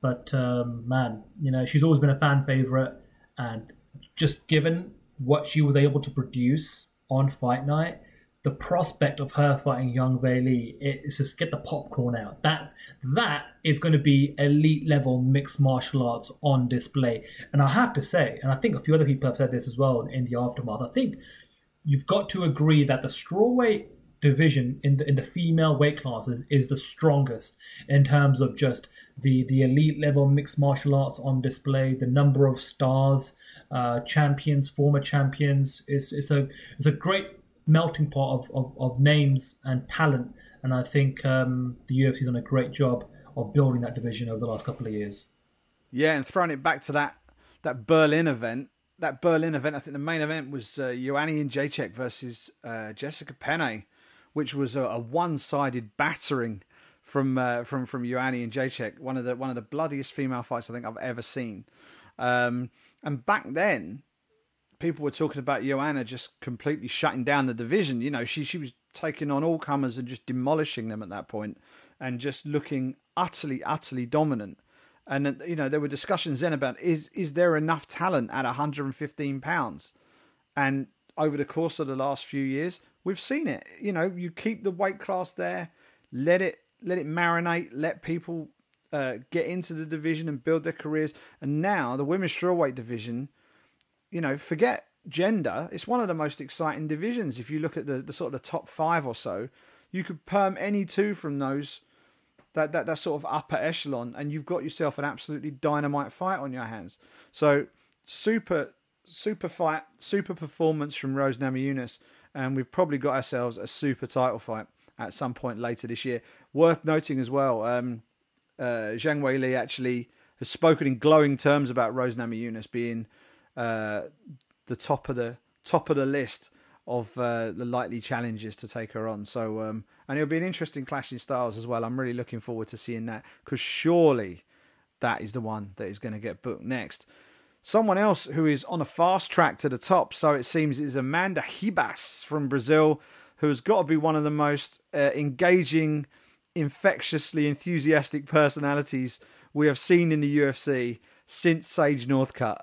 But um, man, you know, she's always been a fan favorite, and just given what she was able to produce on fight night, the prospect of her fighting Zhang Weili, it's just get the popcorn out. That's that is going to be elite level mixed martial arts on display. And I have to say, and I think a few other people have said this as well in the aftermath. I think you've got to agree that the strawweight division in the in the female weight classes is the strongest in terms of just the the elite level mixed martial arts on display, the number of stars, uh, champions, former champions. It's it's a it's a great melting pot of, of, of names and talent, and I think um, the UFC's done a great job of building that division over the last couple of years. Yeah, and throwing it back to that that Berlin event, that Berlin event, I think the main event was uh, Joanna Jędrzejczyk versus uh, Jessica Penne, which was a, a one-sided battering from uh, from from Joanna Jędrzejczyk, one of the one of the bloodiest female fights I think I've ever seen. Um, and back then, people were talking about Joanna just completely shutting down the division. You know, she she was taking on all comers and just demolishing them at that point, and just looking utterly utterly dominant. And you know, there were discussions then about is is there enough talent at 115 pounds? And over the course of the last few years, we've seen it. You know, you keep the weight class there, let it let it marinate, let people uh, get into the division and build their careers. And now the women's strawweight division, you know, forget gender. It's one of the most exciting divisions. If you look at the, the sort of the top five or so, you could perm any two from those that, that that sort of upper echelon, and you've got yourself an absolutely dynamite fight on your hands. So super super fight, super performance from Rose Namajunas, and we've probably got ourselves a super title fight at some point later this year. Worth noting as well, um, uh, Zhang Weili actually has spoken in glowing terms about Rose Namajunas being uh, the top of the top of the list of uh, the likely challenges to take her on. So, um, and it'll be an interesting clash in styles as well. I'm really looking forward to seeing that because surely that is the one that is going to get booked next. Someone else who is on a fast track to the top, so it seems, is Amanda Ribas from Brazil, who has got to be one of the most uh, engaging, infectiously enthusiastic personalities we have seen in the UFC since Sage Northcutt.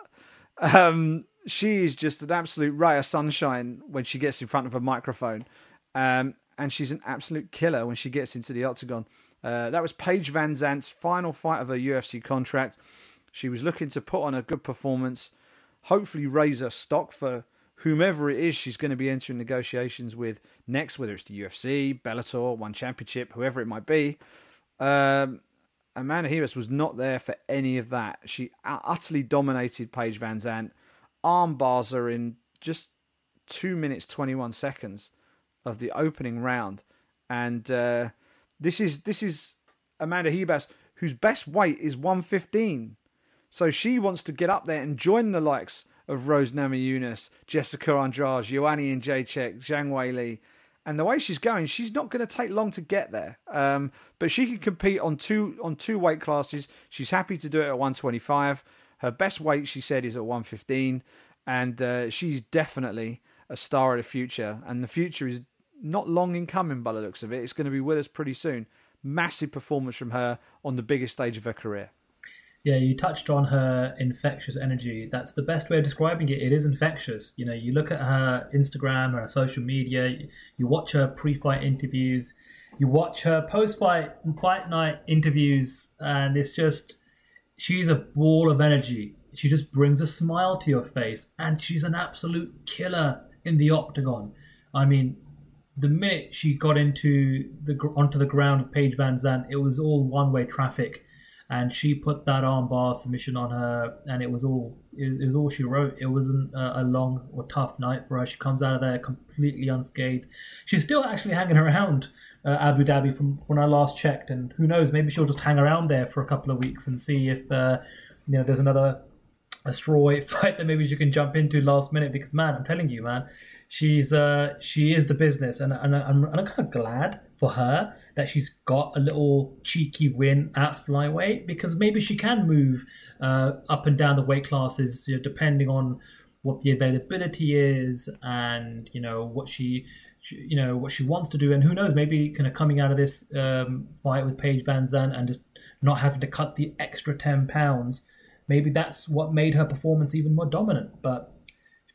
Um, she is just an absolute ray of sunshine when she gets in front of a microphone. Um, and she's an absolute killer when she gets into the octagon. Uh, that was Paige VanZant's final fight of her UFC contract. She was looking to put on a good performance, hopefully raise her stock for whomever it is she's going to be entering negotiations with next, whether it's the UFC, Bellator, One Championship, whoever it might be. Um, Amanda Ribas was not there for any of that. She utterly dominated Paige VanZant arm bars her in just two minutes twenty one seconds of the opening round, and uh, this is this is Amanda Ribas whose best weight is one fifteen, so she wants to get up there and join the likes of Rose Namajunas, Jessica Andrade, Joanna Jędrzejczyk, Zhang Weili. And the way she's going, she's not going to take long to get there. Um, but she can compete on two on two weight classes. She's happy to do it at 125. Her best weight, she said, is at 115, and uh, she's definitely a star of the future. And the future is not long in coming by the looks of it. It's going to be with us pretty soon. Massive performance from her on the biggest stage of her career. Yeah, you touched on her infectious energy. That's the best way of describing it. It is infectious. You know, you look at her Instagram, her social media, you watch her pre-fight interviews, you watch her post-fight and fight night interviews, and it's just she's a ball of energy. She just brings a smile to your face, and she's an absolute killer in the octagon. I mean, the minute she got into the onto the ground with Paige VanZant, it was all one-way traffic, and she put that armbar submission on her, and it was all it, it was all she wrote. It wasn't a, a, long or tough night for her. She comes out of there completely unscathed. She's still actually hanging around uh, Abu Dhabi from when I last checked, and who knows, maybe she'll just hang around there for a couple of weeks and see if uh, you know there's another a strawweight fight that maybe she can jump into last minute. Because man, I'm telling you, man, she's uh she is the business, and and I'm, I'm kind of glad for her that she's got a little cheeky win at flyweight because maybe she can move uh, up and down the weight classes you know, depending on what the availability is and you know what she you know what she wants to do, and who knows, maybe kind of coming out of this um, fight with Paige VanZant and just not having to cut the extra ten pounds, maybe that's what made her performance even more dominant. But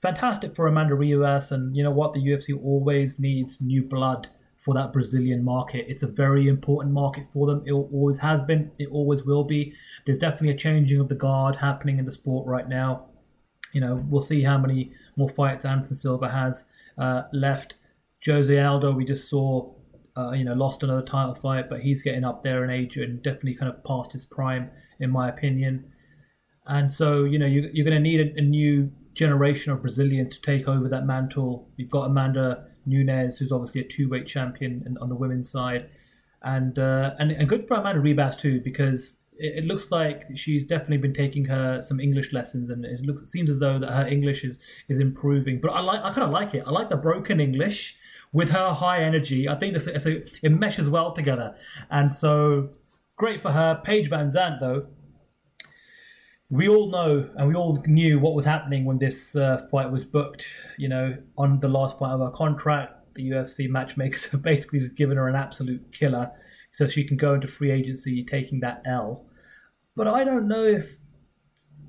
fantastic for Amanda Ribas, and you know what, the UFC always needs new blood for that Brazilian market. It's a very important market for them. It always has been. It always will be. There's definitely a changing of the guard happening in the sport right now. You know, we'll see how many more fights Anderson Silva has uh, left. Jose Aldo, we just saw, uh, you know, lost another title fight, but he's getting up there in age and definitely kind of past his prime, in my opinion. And so, you know, you, are going to need a, a, new generation of Brazilians to take over that mantle. You've got Amanda Nunes, who's obviously a two-weight champion on the women's side, and uh, and and good for Amanda Ribas too, because it, it looks like she's definitely been taking her some English lessons, and it looks it seems as though that her English is is improving. But I like I kind of like it. I like the broken English with her high energy. I think this it's it meshes well together, and so great for her. Paige VanZant though. We all know and we all knew what was happening when this uh, fight was booked. You know, on the last fight of her contract, the UFC matchmakers have basically just given her an absolute killer so she can go into free agency taking that L. But I don't know if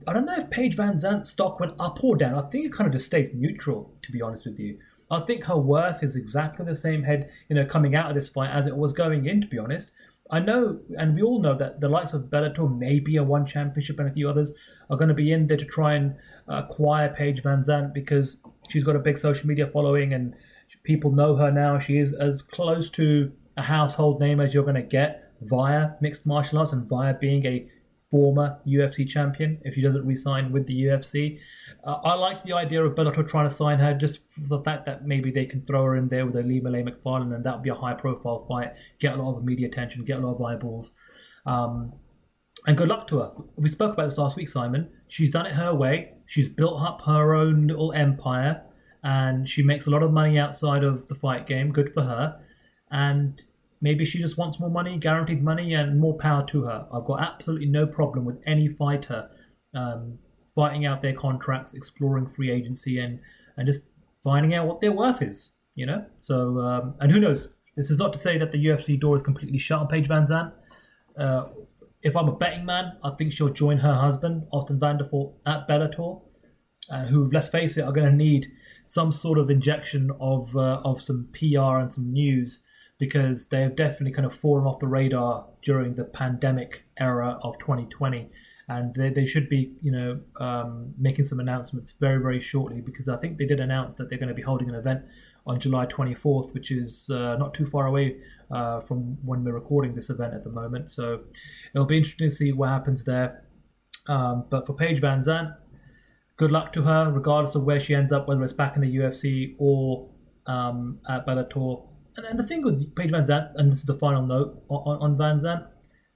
I don't know if Paige Van VanZant's stock went up or down. I think it kind of just stays neutral, to be honest with you. I think her worth is exactly the same head, you know, coming out of this fight as it was going in, to be honest. I know, and we all know that the likes of Bellator, maybe a one championship, and a few others are going to be in there to try and uh, acquire Paige Van VanZant because she's got a big social media following and people know her now. She is as close to a household name as you're going to get via mixed martial arts and via being a former UFC champion if she doesn't resign with the UFC. Uh, I like the idea of Bellator trying to sign her just for the fact that maybe they can throw her in there with Ilima-Lei Macfarlane and that would be a high profile fight, get a lot of media attention, get a lot of eyeballs. Um, and good luck to her. We spoke about this last week, Simon. She's done it her way. She's built up her own little empire and she makes a lot of money outside of the fight game. Good for her. And Maybe she just wants more money, guaranteed money, and more power to her. I've got absolutely no problem with any fighter um, fighting out their contracts, exploring free agency, and and just finding out what their worth is. You know. So um, and who knows? This is not to say that the UFC door is completely shut on Paige VanZant. Uh, if I'm a betting man, I think she'll join her husband, Austin Vanderford, at Bellator, uh, who, let's face it, are going to need some sort of injection of uh, of some PR and some news because they have definitely kind of fallen off the radar during the pandemic era of 2020 and they, they should be you know um, making some announcements very very shortly because i think they did announce that they're going to be holding an event on july 24th which is uh, not too far away uh, from when we're recording this event at the moment. So it'll be interesting to see what happens there. Um, but for paige VanZant good luck to her regardless of where she ends up whether it's back in the ufc or um, at bellator and, and the thing with Paige VanZant, and this is the final note on, on VanZant,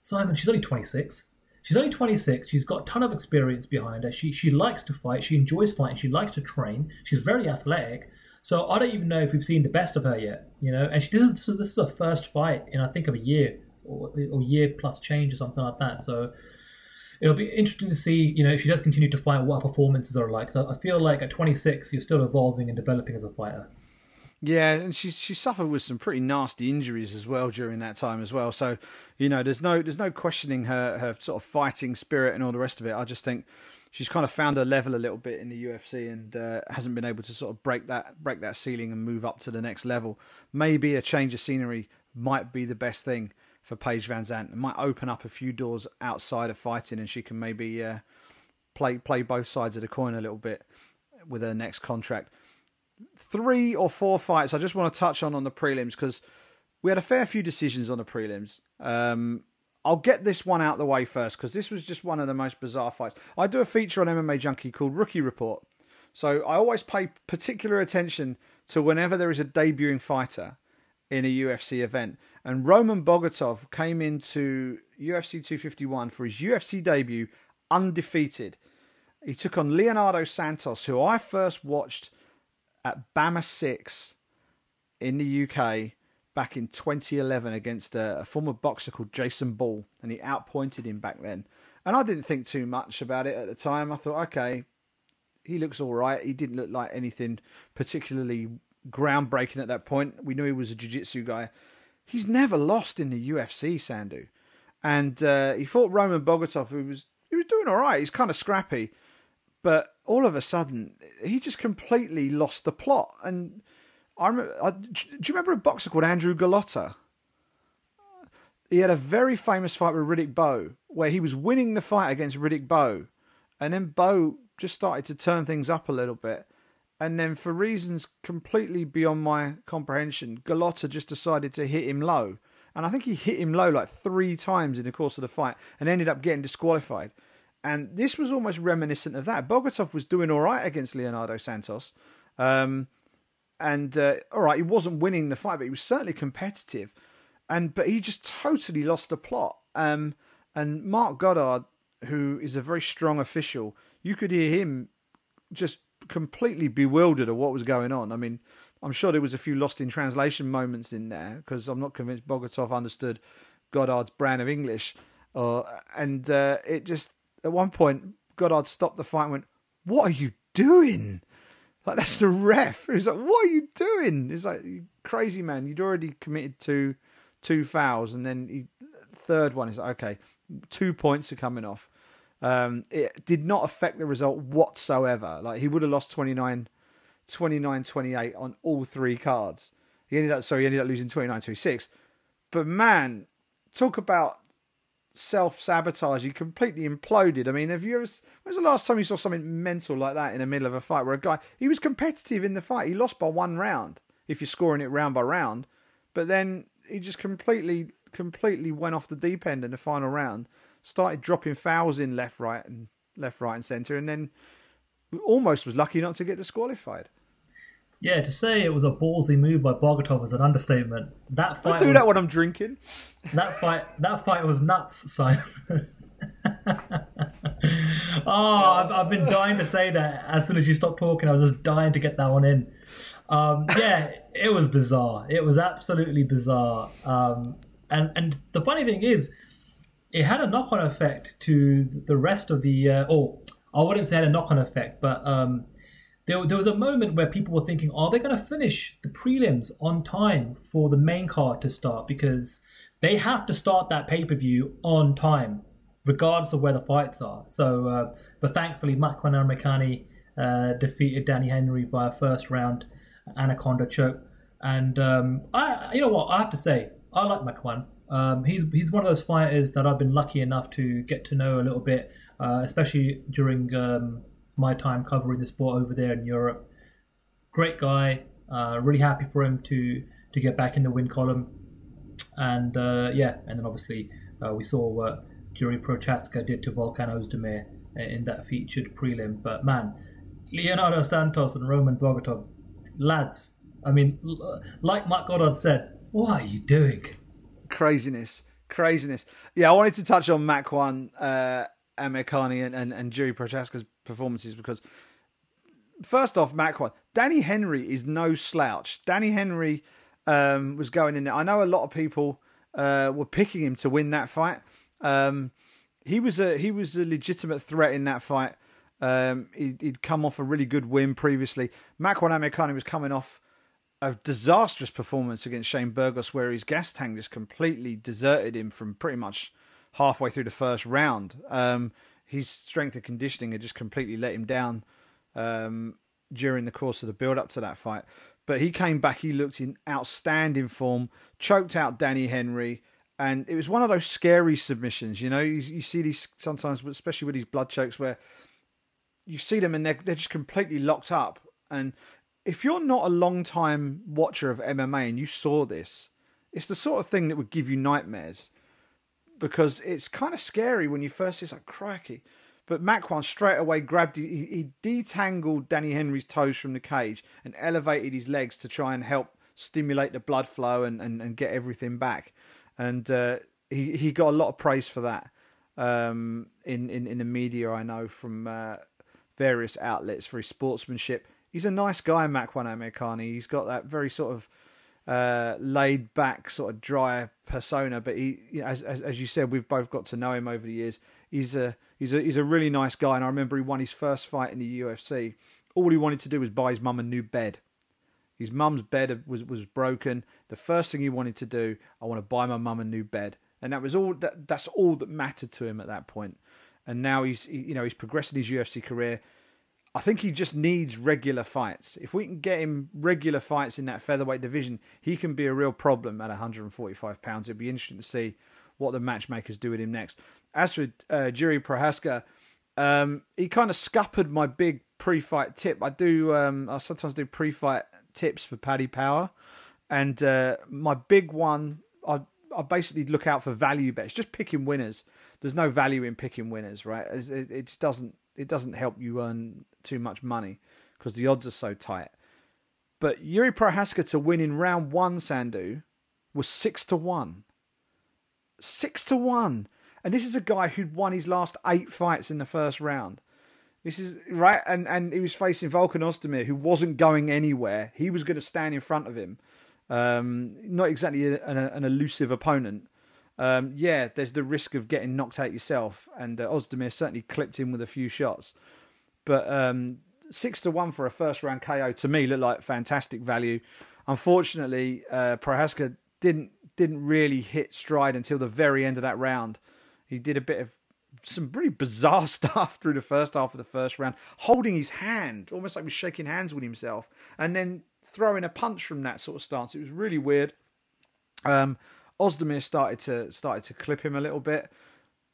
Simon, she's only 26. She's only 26. She's got a ton of experience behind her. She she likes to fight. She enjoys fighting. She likes to train. She's very athletic. So I don't even know if we've seen the best of her yet. You know, and she this is this is her first fight in I think of a year or, or year plus change or something like that. So it'll be interesting to see. You know, if she does continue to fight, what her performances are like. So I feel like at 26, you're still evolving and developing as a fighter. Yeah, and she she suffered with some pretty nasty injuries as well during that time as well. So, you know, there's no there's no questioning her her sort of fighting spirit and all the rest of it. I just think she's kind of found her level a little bit in the UFC and uh, hasn't been able to sort of break that break that ceiling and move up to the next level. Maybe a change of scenery might be the best thing for Paige VanZant. It might open up a few doors outside of fighting, and she can maybe uh, play play both sides of the coin a little bit with her next contract three or four fights I just want to touch on on the prelims because we had a fair few decisions on the prelims. Um, I'll get this one out the way first because this was just one of the most bizarre fights. I do a feature on MMA Junkie called Rookie Report. So I always pay particular attention to whenever there is a debuting fighter in a UFC event. And Roman Bogatov came into UFC 251 for his UFC debut undefeated. He took on Leonardo Santos, who I first watched – at BAMMA 6 in the UK back in 2011 against a, a, former boxer called Jason Ball, and he outpointed him back then. And I didn't think too much about it at the time. I thought, okay, he looks all right. He didn't look like anything particularly groundbreaking at that point. We knew he was a jiu-jitsu guy. He's never lost in the UFC, Sandhu, And uh, he fought Roman Bogatov, who was he was doing all right. He's kind of scrappy, but all of a sudden he just completely lost the plot. And I remember, I, do you remember a boxer called Andrew Golota? He had a very famous fight with Riddick Bowe where he was winning the fight against Riddick Bowe, and then Bowe just started to turn things up a little bit. And then, for reasons completely beyond my comprehension, Golota just decided to hit him low. And I think he hit him low like three times in the course of the fight and ended up getting disqualified. And this was almost reminiscent of that. Bogatov was doing all right against Leonardo Santos. Um, and uh, all right, he wasn't winning the fight, but he was certainly competitive. And but he just totally lost the plot. Um, And Marc Goddard, who is a very strong official, you could hear him just completely bewildered at what was going on. I mean, I'm sure there was a few lost in translation moments in there because I'm not convinced Bogatov understood Goddard's brand of English. Uh, and uh, it just at one point Goddard stopped the fight and went, "What are you doing?" Like that's the ref. He's like, "What are you doing?" He's like, "Crazy man, you'd already committed to two fouls, and then he, third one is like, okay, two points are coming off." Um, it did not affect the result whatsoever. Like he would have lost 29, 29 28 on all three cards. He ended up, so he ended up losing 29 26. But man, talk about self sabotage. He completely imploded. I mean, have you ever? When was the last time you saw something mental like that in the middle of a fight where a guy he was competitive in the fight? He lost by one round if you're scoring it round by round, but then he just completely, completely went off the deep end in the final round. Started dropping fouls in left, right, and left, right, and centre, and then almost was lucky not to get disqualified. Yeah, to say it was a ballsy move by Bogatov is an understatement. That fight I do was, that when I'm drinking. That fight, that fight was nuts, Simon. oh, I've, I've been dying to say that. As soon as you stopped talking, I was just dying to get that one in. Um, yeah, it was bizarre. It was absolutely bizarre. Um, and and the funny thing is, it had a knock-on effect to the rest of the. Uh, or I wouldn't say it had a knock-on effect, but um, there, there was a moment where people were thinking, are they going to finish the prelims on time for the main card to start? Because they have to start that pay per view on time, regardless of where the fights are. So, uh, but thankfully, Makwan Amirkhani uh, defeated Danny Henry via first round anaconda choke. And um, I, you know what, I have to say, I like Makwan. Um, he's he's one of those fighters that I've been lucky enough to get to know a little bit, uh, especially during um, my time covering the sport over there in Europe. Great guy. Uh, really happy for him to to get back in the win column. And uh, yeah, and then obviously uh, we saw what Jiri Prochazka did to Volkan Ozdemir in that featured prelim. But man, Leonardo Santos and Roman Bogatov, lads. I mean, like Matt Goddard said, what are you doing? Craziness, craziness. Yeah, I wanted to touch on Makwan uh, Amirkhani and, and, and Jiri Prochazka's performances because first off, Makwan, Danny Henry is no slouch. Danny Henry um, was going in there. I know a lot of people uh, were picking him to win that fight. Um, he was a he was a legitimate threat in that fight. Um, he'd, he'd, come off a really good win previously. Makwan Amirkhani was coming off a disastrous performance against Shane Burgos, where his gas tank just completely deserted him from pretty much halfway through the first round. Um, his strength and conditioning had just completely let him down um, during the course of the build up to that fight. But he came back, he looked in outstanding form, choked out Danny Henry, and it was one of those scary submissions. You know, you, you see these sometimes, especially with these blood chokes, where you see them and they're, they're just completely locked up. And if you're not a long time watcher of MMA and you saw this, it's the sort of thing that would give you nightmares because it's kind of scary when you first see it's like crikey. But Makwan straight away grabbed, he, he detangled Danny Henry's toes from the cage and elevated his legs to try and help stimulate the blood flow and, and, and get everything back. And uh, he, he got a lot of praise for that um, in, in, in the media, I know, from uh, various outlets for his sportsmanship. He's a nice guy, Makwan Amirkhani. He's got that very sort of uh, laid back, sort of dry persona. But he, as, as, as you said, we've both got to know him over the years. He's a he's a he's a really nice guy, and I remember he won his first fight in the UFC. All he wanted to do was buy his mum a new bed. His mum's bed was was broken. The first thing he wanted to do, I want to buy my mum a new bed, and that was all. That that's all that mattered to him at that point. And now he's you know he's progressing his UFC career. I think he just needs regular fights. If we can get him regular fights in that featherweight division, he can be a real problem at 145 pounds. It'd be interesting to see what the matchmakers do with him next. As for uh, Jiri Prochazka, um, he kind of scuppered my big pre-fight tip. I do. Um, I sometimes do pre-fight tips for Paddy Power, and uh, my big one, I I basically look out for value bets, just picking winners. There's no value in picking winners, right? It, it just doesn't it doesn't help you earn too much money because the odds are so tight. But Yuri Prochazka to win in round one, Sandhu, was six to one. Six to one. And this is a guy who'd won his last eight fights in the first round. This is right, and and he was facing Volkan Ozdemir, who wasn't going anywhere. He was going to stand in front of him. Um, not exactly an, an elusive opponent. Um, yeah, there's the risk of getting knocked out yourself, and uh, Ozdemir certainly clipped him with a few shots. But um, six to one for a first round KO to me looked like fantastic value. Unfortunately, uh, Prochazka didn't didn't really hit stride until the very end of that round. He did a bit of some pretty bizarre stuff through the first half of the first round, holding his hand, almost like he was shaking hands with himself, and then throwing a punch from that sort of stance. It was really weird. Um, Ozdemir started to started to clip him a little bit,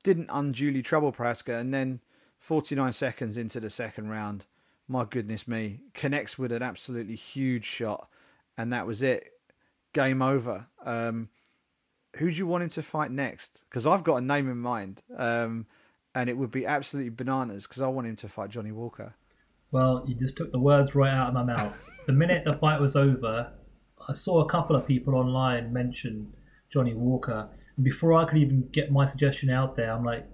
didn't unduly trouble Prochazka, and then 49 seconds into the second round, my goodness me, connects with an absolutely huge shot, and that was it. Game over. Um, who do you want him to fight next? Because I've got a name in mind, um, and it would be absolutely bananas because I want him to fight Johnny Walker. Well, you just took the words right out of my mouth. the minute the fight was over, I saw a couple of people online mention Johnny Walker. And before I could even get my suggestion out there, I'm like,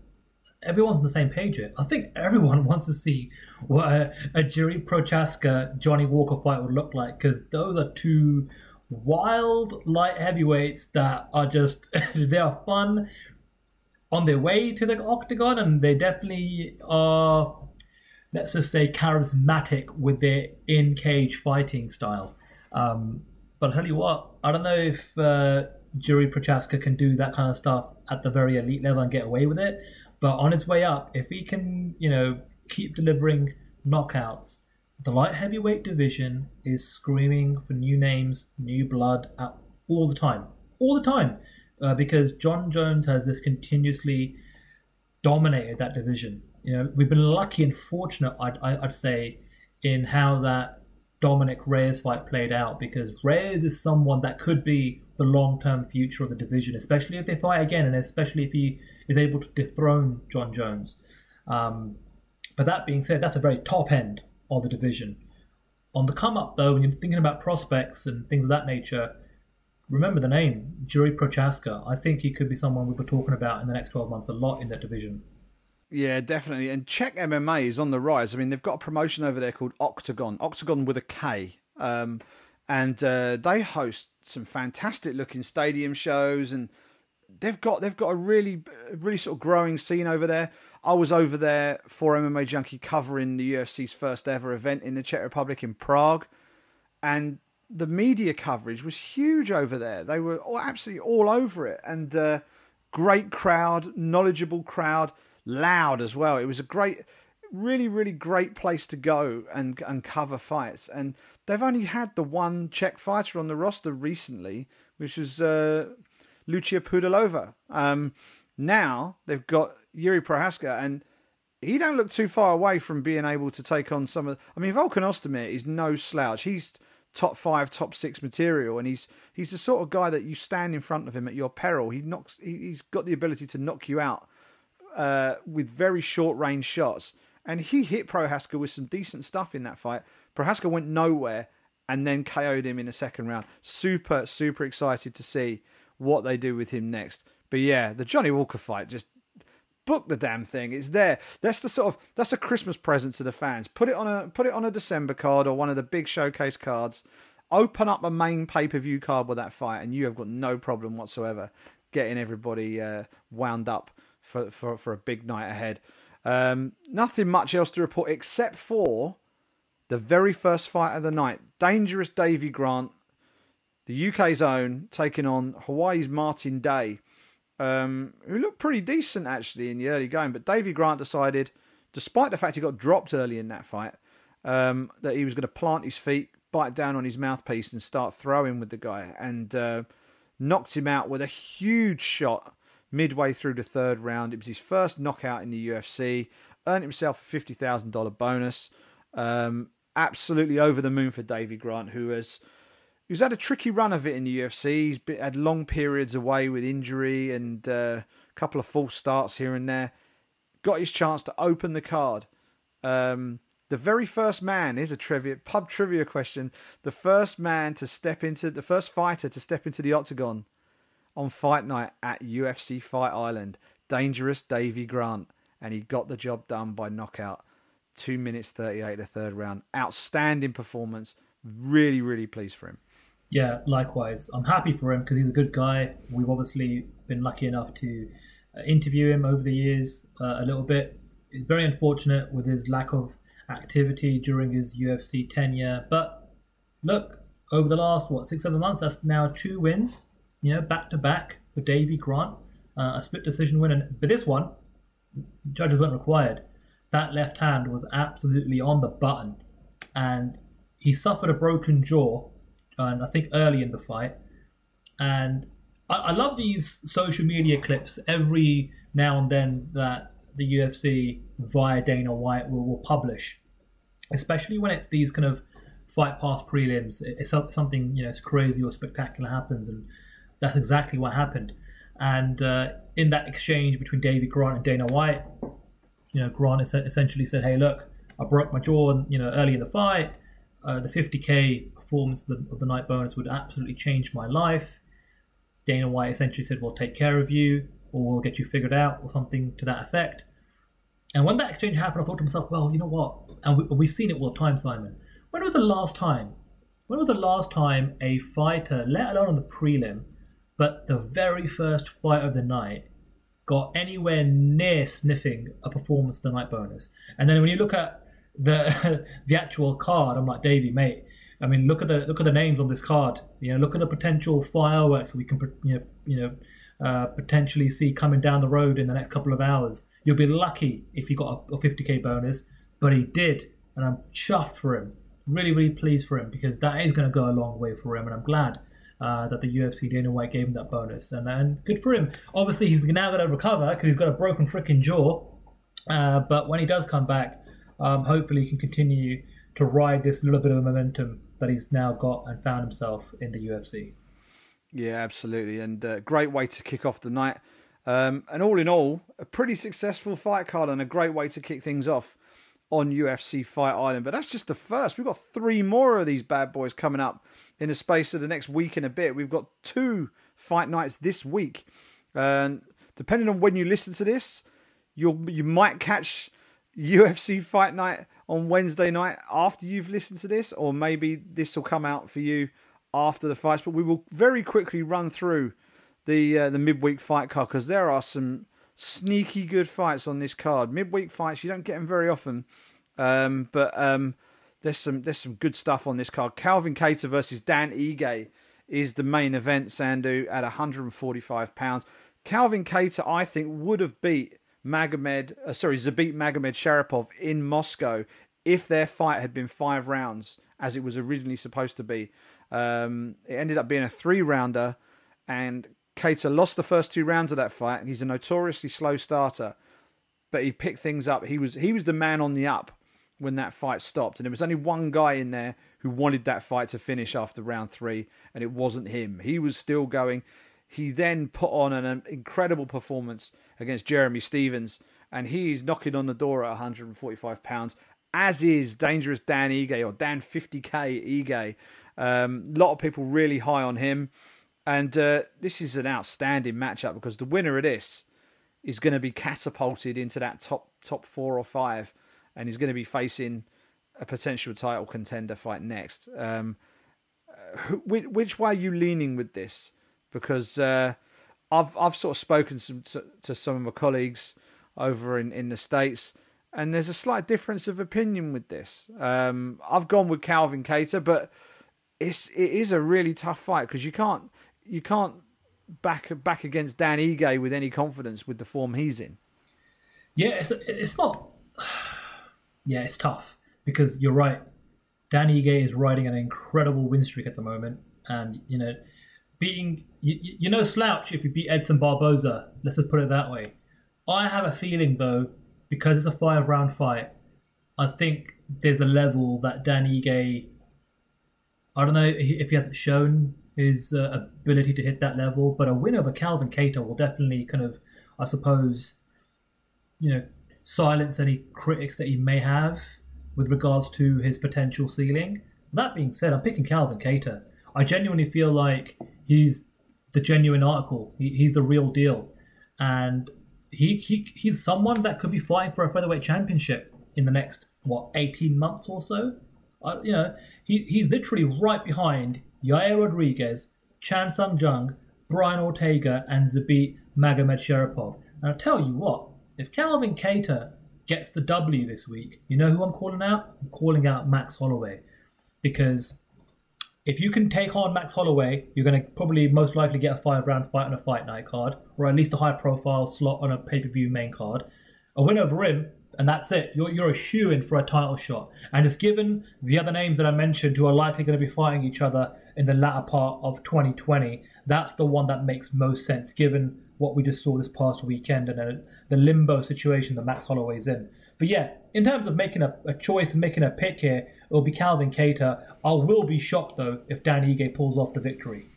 everyone's on the same page here. I think everyone wants to see what a, a Jiri Prochazka Johnny Walker fight would look like because those are two wild light heavyweights that are just they are fun on their way to the octagon and they definitely are let's just say charismatic with their in cage fighting style um, but i tell you what i don't know if uh, Jiri Prochazka can do that kind of stuff at the very elite level and get away with it but on his way up if he can you know keep delivering knockouts the light heavyweight division is screaming for new names, new blood all the time, all the time, uh, because Jon Jones has this continuously dominated that division. You know, we've been lucky and fortunate, I'd, I'd say, in how that Dominick Reyes fight played out, because Reyes is someone that could be the long-term future of the division, especially if they fight again, and especially if he is able to dethrone Jon Jones. Um, but that being said, that's a very top end of the division. On the come up, though, when you're thinking about prospects and things of that nature, remember the name, Jiri Prochazka. I think he could be someone we'll be talking about in the next 12 months a lot in that division. Yeah, definitely. And Czech MMA is on the rise. I mean, they've got a promotion over there called Oktagon, Oktagon with a K. Um, and uh, they host some fantastic looking stadium shows and they've got they've got a really really sort of growing scene over there. I was over there for MMA Junkie covering the UFC's first ever event in the Czech Republic in Prague, and the media coverage was huge over there. They were all, absolutely all over it, and uh, great crowd, knowledgeable crowd, loud as well. It was a great, really, really great place to go and and cover fights. And they've only had the one Czech fighter on the roster recently, which was uh, Lucia Pudilova. Um, now they've got Yuri Prochazka, and he don't look too far away from being able to take on some of. I mean, Volkan Ozdemir is no slouch. He's top five, top six material, and he's he's the sort of guy that you stand in front of him at your peril. He knocks. He, has got the ability to knock you out uh, with very short range shots, and he hit Prochazka with some decent stuff in that fight. Prochazka went nowhere and then KO'd him in the second round. Super, super excited to see what they do with him next. But yeah, the Johnny Walker fight just book the damn thing. It's there. That's the sort of that's a Christmas present to the fans. Put it on a put it on a December card or one of the big showcase cards. Open up a main pay per view card with that fight, and you have got no problem whatsoever getting everybody uh, wound up for, for for a big night ahead. Um, nothing much else to report except for the very first fight of the night. Dangerous Davy Grant, the UK's own, taking on Hawaii's Martin Day um, who looked pretty decent actually in the early going. But Davy Grant decided, despite the fact he got dropped early in that fight, um, that he was going to plant his feet, bite down on his mouthpiece, and start throwing with the guy, and uh, knocked him out with a huge shot midway through the third round. It was his first knockout in the UFC. Earned himself a fifty thousand dollar bonus. Um, absolutely over the moon for Davy Grant, who has He's had a tricky run of it in the UFC. He's been, had long periods away with injury and uh, a couple of false starts here and there. Got his chance to open the card. Um, the very first man is a trivia pub trivia question. The first man to step into the first fighter to step into the octagon on fight night at UFC Fight Island. Dangerous Davy Grant, and he got the job done by knockout. Two minutes thirty-eight, the third round. Outstanding performance. Really, really pleased for him. Yeah, likewise. I'm happy for him because he's a good guy. We've obviously been lucky enough to uh, interview him over the years uh, a little bit. It's very unfortunate with his lack of activity during his UFC tenure. But look, over the last what six seven months, that's now two wins. You know, back to back for Davey Grant, uh, a split decision win. And but this one, judges weren't required. That left hand was absolutely on the button, and he suffered a broken jaw, and I think early in the fight. And I, I love these social media clips every now and then that the UFC via Dana White will, will publish, especially when it's these kind of fight past prelims. It's something you know, it's crazy or spectacular happens, and that's exactly what happened. And uh, in that exchange between David Grant and Dana White, you know, Grant essentially said, "Hey, look, I broke my jaw, and you know, early in the fight. Uh, the 50k performance of the, of the night bonus would absolutely change my life." Dana White essentially said, "We'll take care of you, or we'll get you figured out, or something to that effect." And when that exchange happened, I thought to myself, "Well, you know what? And we, we've seen it all the time, Simon. When was the last time? When was the last time a fighter, let alone on the prelim, but the very first fight of the night, got anywhere near sniffing a performance of the night bonus? And then when you look at the the actual card, I'm like, Davey, mate. I mean, look at the look at the names on this card. You know, look at the potential fireworks we can you know you know uh, potentially see coming down the road in the next couple of hours. You'll be lucky if you got a, a 50k bonus, but he did, and I'm chuffed for him really, really pleased for him because that is going to go a long way for him, and I'm glad uh, that the UFC Dana White gave him that bonus, and and good for him. Obviously, he's now going to recover because he's got a broken freaking jaw, uh, but when he does come back, um, hopefully he can continue to ride this little bit of momentum that he's now got and found himself in the UFC. Yeah, absolutely, and uh, great way to kick off the night. Um, and all in all, a pretty successful fight card and a great way to kick things off on UFC Fight Island. But that's just the first. We've got three more of these bad boys coming up in the space of the next week and a bit. We've got two fight nights this week. And depending on when you listen to this, you'll you might catch UFC Fight Night on Wednesday night after you've listened to this, or maybe this will come out for you after the fights. But we will very quickly run through the uh, the midweek fight card because there are some sneaky good fights on this card. Midweek fights, you don't get them very often, um, but um, there's some there's some good stuff on this card. Calvin Kattar versus Dan Ige is the main event. Sandhu at 145 pounds. Calvin Kattar, I think, would have beat Magomed, uh, sorry, Zabit Magomedsharipov in Moscow if their fight had been five rounds as it was originally supposed to be. Um, it ended up being a three rounder, and Kattar lost the first two rounds of that fight. He's a notoriously slow starter, but he picked things up. He was he was the man on the up when that fight stopped, and there was only one guy in there who wanted that fight to finish after round three, and it wasn't him. He was still going. He then put on an incredible performance against Jeremy Stephens, and he's knocking on the door at 145 pounds, as is dangerous Dan Ige or Dan 50k Ige. A um, lot of people really high on him. And uh, this is an outstanding matchup because the winner of this is going to be catapulted into that top top four or five, and he's going to be facing a potential title contender fight next. Um, which, which, way are you leaning with this? Because uh, I've I've sort of spoken to, to, to, some of my colleagues over in, in the states, and there's a slight difference of opinion with this. Um, I've gone with Calvin Kattar, but it's it is a really tough fight because you can't you can't back back against Dan Ige with any confidence with the form he's in. Yeah, it's it's not. Yeah, it's tough because you're right. Dan Ige is riding an incredible win streak at the moment, and you know, beating you, you know slouch if you beat Edson Barboza. Let's just put it that way. I have a feeling though, because it's a five round fight, I think there's a level that Dan Ige. I don't know if he hasn't shown his uh, ability to hit that level. But a win over Calvin Kattar will definitely kind of, I suppose, you know, silence any critics that he may have with regards to his potential ceiling. That being said, I'm picking Calvin Kattar. I genuinely feel like he's the genuine article. He, he's the real deal, and he, he he's someone that could be fighting for a featherweight championship in the next what 18 months or so. Uh, you know, he, he's literally right behind Yair Rodriguez, Chan Sung Jung, Brian Ortega, and Zabit Magomedsharipov. And I'll tell you what, if Calvin Kattar gets the W this week, you know who I'm calling out? I'm calling out Max Holloway. Because if you can take on Max Holloway, you're going to probably most likely get a five round fight on a fight night card, or at least a high profile slot on a pay per view main card. A win over him, and that's it. You're, you're a shoe in for a title shot. And it's given the other names that I mentioned who are likely going to be fighting each other in the latter part of 2020, that's the one that makes most sense given what we just saw this past weekend and uh, the limbo situation that Max Holloway's in. But yeah, in terms of making a, a choice and making a pick here, it'll be Calvin Kattar. I will be shocked though if Dan Ige pulls off the victory.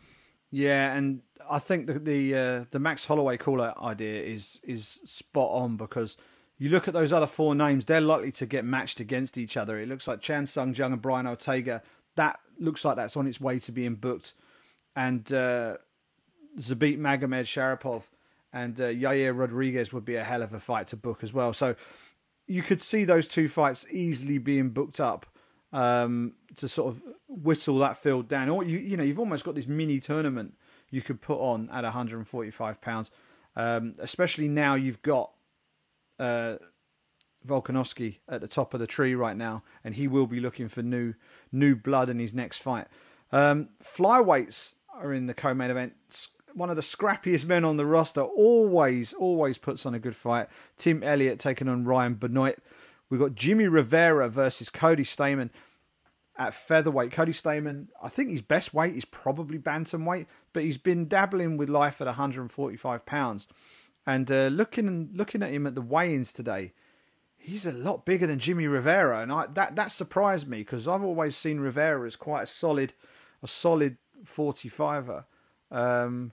Yeah, and I think the the, uh, the Max Holloway caller idea is is spot on because you look at those other four names, they're likely to get matched against each other. It looks like Chan Sung Jung and Brian Ortega. That looks like that's on its way to being booked. And uh, Zabit Magomedsharipov and uh, Yair Rodriguez would be a hell of a fight to book as well. So you could see those two fights easily being booked up um, to sort of whistle that field down. Or you, you know, you've almost got this mini tournament you could put on at 145 pounds, um, especially now you've got uh, Volkanovski at the top of the tree right now, and he will be looking for new new blood in his next fight. Um, flyweights are in the co-main event. One of the scrappiest men on the roster always always puts on a good fight. Tim Elliott taking on Ryan Benoit. We've got Jimmy Rivera versus Cody Stamann at featherweight. Cody Stamann, I think his best weight is probably bantamweight, but he's been dabbling with life at 145 pounds. And uh, looking looking at him at the weigh-ins today, he's a lot bigger than Jimmy Rivera, and I, that that surprised me because I've always seen Rivera as quite a solid, a solid 45er. Um,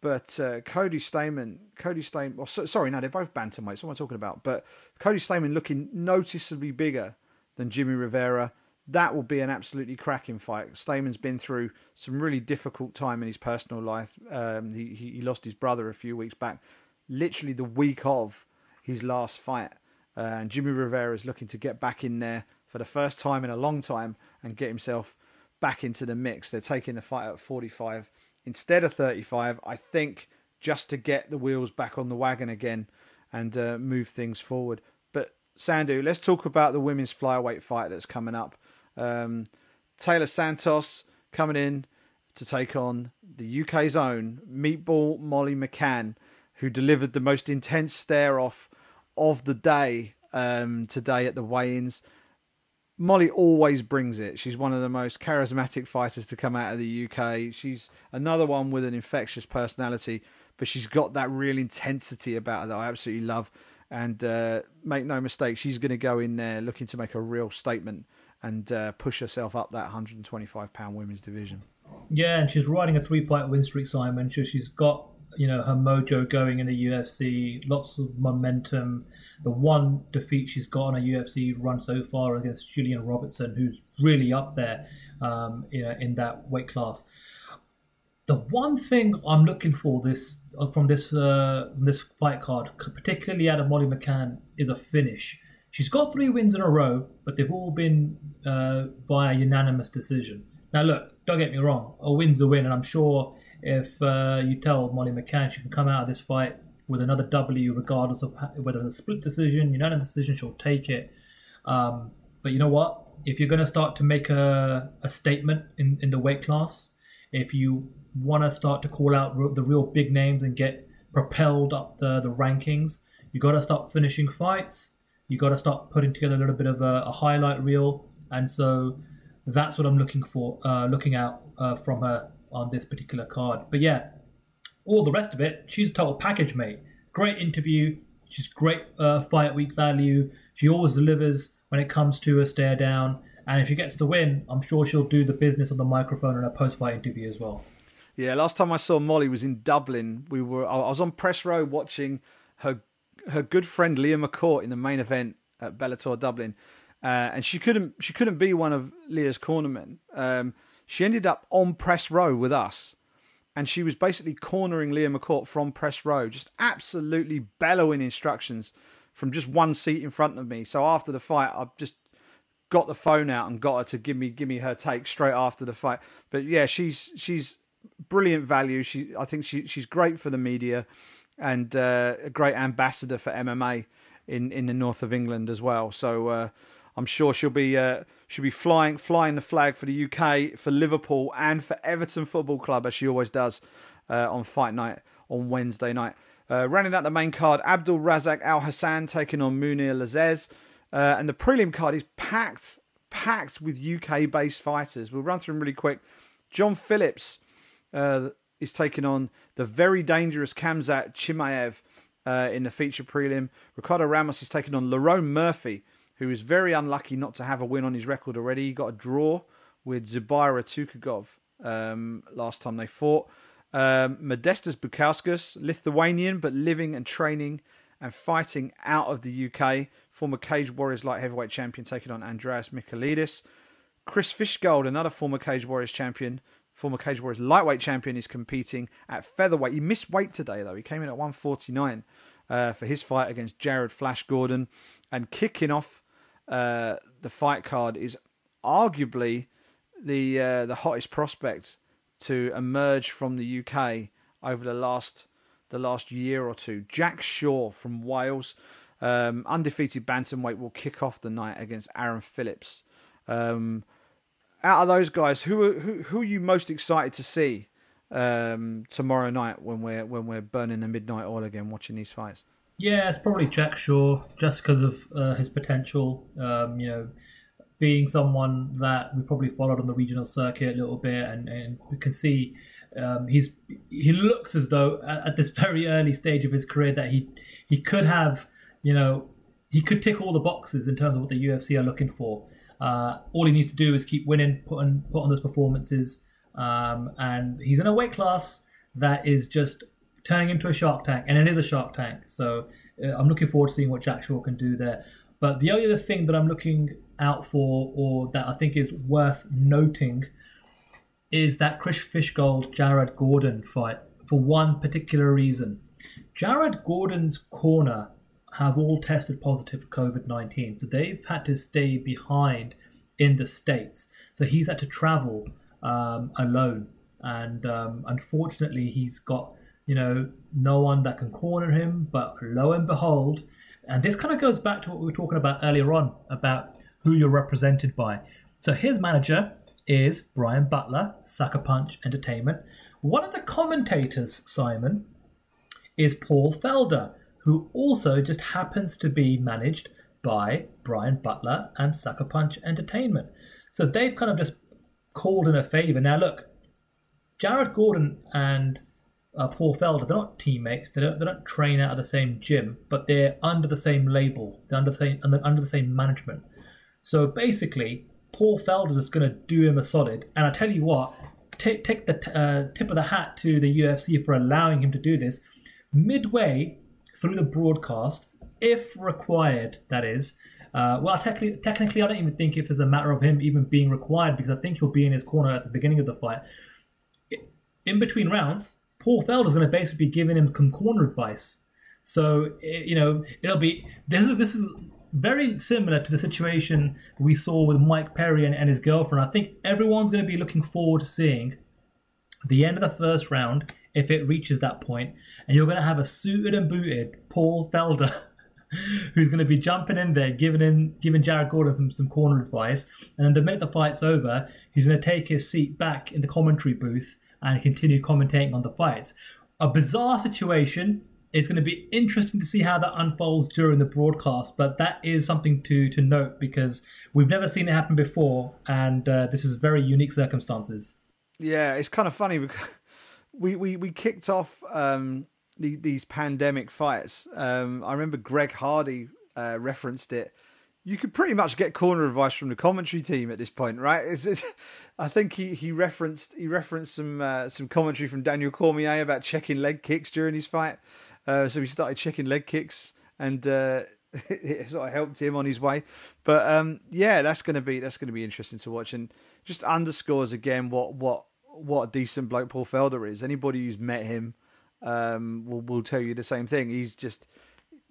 but uh, Cody Stamann, Cody Stamann, oh, so, sorry, no, they're both bantamweights. What am I talking about? But Cody Stamann looking noticeably bigger than Jimmy Rivera. That will be an absolutely cracking fight. Stamann's been through some really difficult time in his personal life. Um, he, he lost his brother a few weeks back literally the week of his last fight. Uh, and Jimmy Rivera is looking to get back in there for the first time in a long time and get himself back into the mix. They're taking the fight at 45 instead of 35, I think, just to get the wheels back on the wagon again and uh, move things forward. But Sandhu, let's talk about the women's flyweight fight that's coming up. Um, Taila Santos coming in to take on the UK's own Meatball Molly McCann who delivered the most intense stare off of the day um, today at the weigh-ins. Molly always brings it. She's one of the most charismatic fighters to come out of the UK. She's another one with an infectious personality, but she's got that real intensity about her that I absolutely love. And uh, make no mistake, she's going to go in there looking to make a real statement and uh, push herself up that 125 pound women's division. Yeah, and she's riding a three fight win streak, Simon. So she's got you know her mojo going in the UFC, lots of momentum. The one defeat she's got on a UFC run so far against Gillian Robertson, who's really up there, um, you know, in that weight class. The one thing I'm looking for this from this uh, this fight card, particularly out of Molly McCann, is a finish. She's got three wins in a row, but they've all been uh, via unanimous decision. Now, look, don't get me wrong, a win's a win, and I'm sure if uh, you tell Molly McCann she can come out of this fight with another W, regardless of whether it's a split decision, unanimous decision, she'll take it. Um, but you know what? If you're going to start to make a, a statement in, in the weight class, if you want to start to call out the real big names and get propelled up the, the rankings, you got to start finishing fights. You got to start putting together a little bit of a, a highlight reel, and so that's what I'm looking for, uh, looking out uh, from her on this particular card. But yeah, all the rest of it, she's a total package, mate. Great interview. She's great uh, fight week value. She always delivers when it comes to a stare down. And if she gets the win, I'm sure she'll do the business on the microphone in a post fight interview as well. Yeah, last time I saw Molly was in Dublin. We were I was on press row watching her her good friend Leah McCourt in the main event at Bellator Dublin, uh, and she couldn't she couldn't be one of Leah's cornermen. Um, she ended up on press row with us. and she was basically cornering Leah McCourt from press row, just absolutely bellowing instructions from just one seat in front of me. So after the fight, I just got the phone out and got her to give me give me her take straight after the fight. But yeah, she's she's brilliant value. She I think she she's great for the media and uh, a great ambassador for MMA in in the north of England as well. So uh, I'm sure she'll be uh, she'll be flying flying the flag for the UK, for Liverpool, and for Everton Football Club as she always does uh, on fight night on Wednesday night. Uh, running out the main card, Abdul Razak Alhassan taking on Mounir Lazzez. Uh, and the prelim card is packed, packed with UK based fighters. We'll run through them really quick. John Phillips uh, is taking on the very dangerous Khamzat Chimaev uh, in the feature prelim. Ricardo Ramos is taking on Lerone Murphy, who is very unlucky not to have a win on his record already. He got a draw with Zubaira Tukhugov um, last time they fought. Um, Modestas Bukauskas, Lithuanian but living and training and fighting out of the UK. Former Cage Warriors light heavyweight champion taking on Andreas Michailidis. Chris Fishgold, another former Cage Warriors champion, former Cage Warriors lightweight champion, is competing at featherweight. He missed weight today though. He came in at 149 uh, for his fight against Jared Flash Gordon. And kicking off uh, the fight card is arguably the uh, the hottest prospect to emerge from the UK over the last the last year or two. Jack Shore from Wales, um, undefeated bantamweight, will kick off the night against Aaron Phillips. Um, out of those guys, who are, who who are you most excited to see um, tomorrow night when we're when we're burning the midnight oil again, watching these fights? Yeah, it's probably Jack Shore, just because of uh, his potential. Um, you know, being someone that we probably followed on the regional circuit a little bit, and, and we can see um, he's he looks as though at, at, this very early stage of his career that he he could have you know he could tick all the boxes in terms of what the UFC are looking for. Uh, all he needs to do is keep winning, put on put on those performances, um, and he's in a weight class that is just turning into a shark tank, and it is a shark tank. So uh, I'm looking forward to seeing what Jack Shore can do there. But the only other thing that I'm looking out for, or that I think is worth noting, is that Chris Fishgold Jared Gordon fight for one particular reason. Jared Gordon's corner have all tested positive for COVID 19, so they've had to stay behind in the States. So he's had to travel um, alone, and um, unfortunately, he's got you know no one that can corner him. But lo and behold, and this kind of goes back to what we were talking about earlier on about who you're represented by. So his manager is Brian Butler, Sucker Punch Entertainment. One of the commentators, Simon, is Paul Felder, who also just happens to be managed by Brian Butler and Sucker Punch Entertainment. So they've kind of just called in a favor. Now, look, Jared Gordon and uh, Paul Felder, they're not teammates. They don't, they don't train out of the same gym, but they're under the same label. They're under the same, under, under the same management. So basically, Paul Felder is going to do him a solid. And I tell you what, take, take the t- uh, tip of the hat to the UFC for allowing him to do this. Midway through the broadcast, if required, that is. Uh, well, technically, technically, I don't even think if it's a matter of him even being required because I think he'll be in his corner at the beginning of the fight. In between rounds, Paul Felder is going to basically be giving him some corner advice. So eh, you know, it'll be this is this is very similar to the situation we saw with Mike Perry and, and his girlfriend. I think everyone's going to be looking forward to seeing the end of the first round if it reaches that point, and you're going to have a suited and booted Paul Felder. who's going to be jumping in there, giving in, giving Jared Gordon some, some corner advice, and then the minute the fight's over, he's going to take his seat back in the commentary booth and continue commentating on the fights. A bizarre situation, it's going to be interesting to see how that unfolds during the broadcast, but that is something to to note because we've never seen it happen before, and uh, this is very unique circumstances. Yeah, it's kind of funny because we we we kicked off um, the, these pandemic fights. Um, I remember Greg Hardy uh, referenced it. You could pretty much get corner advice from the commentary team at this point, right? It's, it's, I think he, he referenced he referenced some uh, some commentary from Daniel Cormier about checking leg kicks during his fight. Uh, so he started checking leg kicks, and uh, it sort of helped him on his way. But um, yeah, that's going to be that's to be interesting to watch, and just underscores again what what what a decent bloke Paul Felder is. Anybody who's met him um, will will tell you the same thing. He's just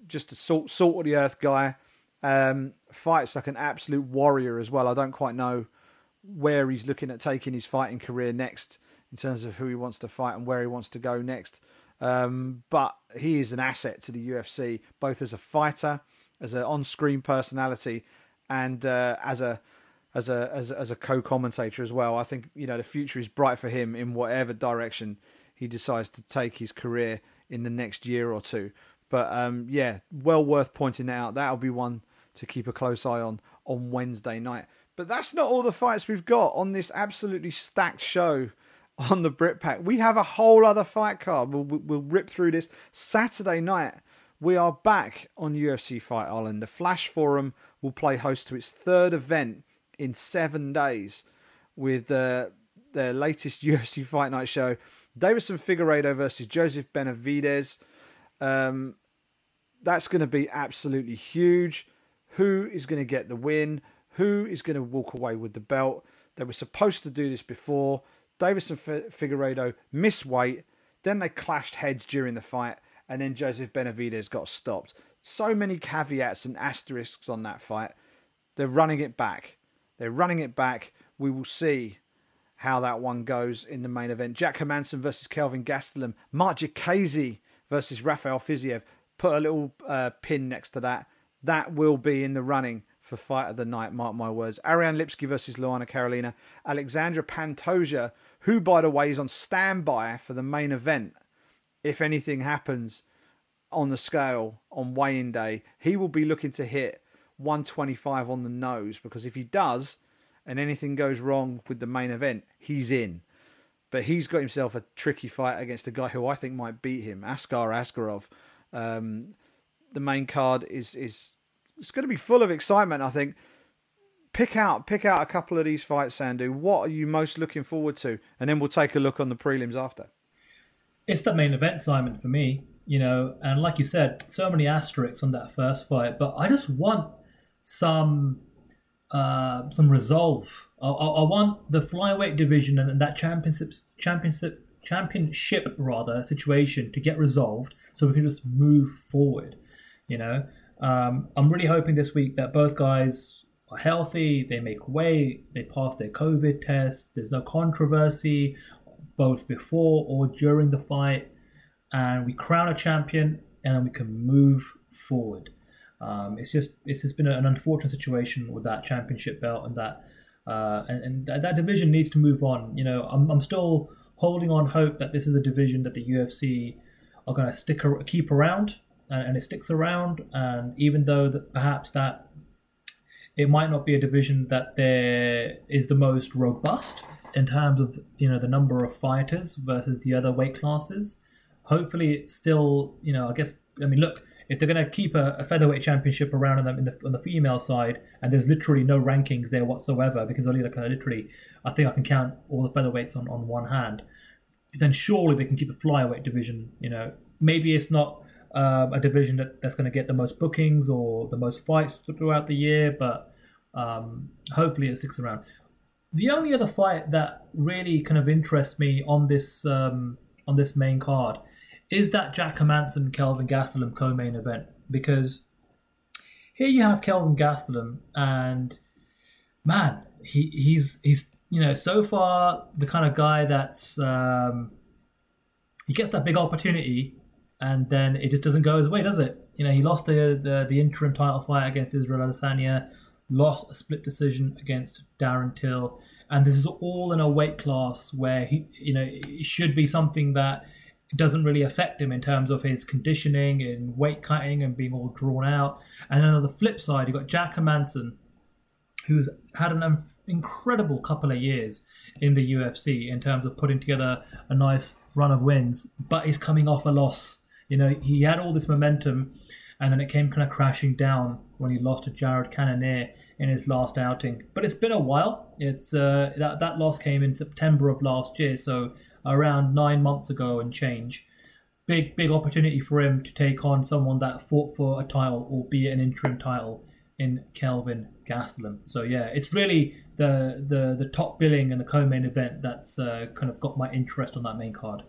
just a salt salt of the earth guy. Um, fights like an absolute warrior as well. I don't quite know where he's looking at taking his fighting career next in terms of who he wants to fight and where he wants to go next. Um, but he is an asset to the UFC, both as a fighter, as an on-screen personality, and uh, as a as a as, as a co-commentator as well. I think you know the future is bright for him in whatever direction he decides to take his career in the next year or two. But um, yeah, well worth pointing that out. That'll be one to keep a close eye on on Wednesday night. But that's not all the fights we've got on this absolutely stacked show on the Brit Pack. We have a whole other fight card. We'll, we'll rip through this Saturday night. We are back on UFC Fight Island. The Flash Forum will play host to its third event in seven days with uh, their latest UFC Fight Night show. Deiveson Figueiredo versus Joseph Benavidez. Um, that's going to be absolutely huge. Who is going to get the win? Who is going to walk away with the belt? They were supposed to do this before. Deiveson Figueiredo missed weight. Then they clashed heads during the fight, and then Joseph Benavidez got stopped. So many caveats and asterisks on that fight. They're running it back. They're running it back. We will see how that one goes in the main event. Jack Hermansson versus Kelvin Gastelum. Marc Diakiese versus Rafael Fiziev. Put a little uh, pin next to that. That will be in the running for fight of the night, mark my words. Ariane Lipsky versus Luana Carolina. Alexandre Pantoja, who, by the way, is on standby for the main event. If anything happens on the scale on weighing day, he will be looking to hit 125 on the nose because if he does, and anything goes wrong with the main event, he's in. But he's got himself a tricky fight against a guy who I think might beat him, Askar Askarov. Um, the main card is is it's going to be full of excitement. I think. Pick out pick out a couple of these fights, Sandhu. What are you most looking forward to? And then we'll take a look on the prelims after. It's the main event, Simon, for me. You know, and like you said, so many asterisks on that first fight. But I just want some uh, some resolve. I, I, want the flyweight division and that championship championship championship rather situation to get resolved so we can just move forward. You know, um, I'm really hoping this week that both guys are healthy, they make weight, they pass their COVID tests, there's no controversy both before or during the fight, and we crown a champion and we can move forward. Um, it's just it's just been an unfortunate situation with that championship belt and that uh, and, and that, that, division needs to move on. You know, I'm, I'm still holding on hope that this is a division that the UFC are going to stick keep around and, and, it sticks around. And even though that perhaps that it might not be a division that there is the most robust in terms of you know the number of fighters versus the other weight classes. Hopefully, it's still you know I guess I mean look if they're going to keep a, a, featherweight championship around them the, on the female side, and there's literally no rankings there whatsoever, because only like literally, I think I can count all the featherweights on, on one hand. Then surely they can keep a flyweight division. You know, maybe it's not um, a division that, that's going to get the most bookings or the most fights throughout the year, but um, hopefully it sticks around. The only other fight that really kind of interests me on this um, on this main card is that Jack Hermansson Kelvin Gastelum co-main event? Because here you have Kelvin Gastelum and man he he's he's you know so far the kind of guy that's um, he gets that big opportunity and then it just doesn't go his way does it? You know he lost the the, the interim title fight against Israel Adesanya lost a split decision against Darren Till and this is all in a weight class where he you know it should be something that it doesn't really affect him in terms of his conditioning and weight cutting and being all drawn out. And then on the flip side, you've got Jack Hermansson, who's had an incredible couple of years in the UFC in terms of putting together a nice run of wins, but he's coming off a loss. You know, he had all this momentum, and then it came kind of crashing down when he lost to Jared Cannonier in his last outing. But it's been a while. It's uh, that that loss came in September of last year, so around nine months ago and change. Big, big opportunity for him to take on someone that fought for a title, albeit an interim title. in Kelvin Gastelum. So yeah, it's really the the the top billing and the co-main event that's uh, kind of got my interest on that main card.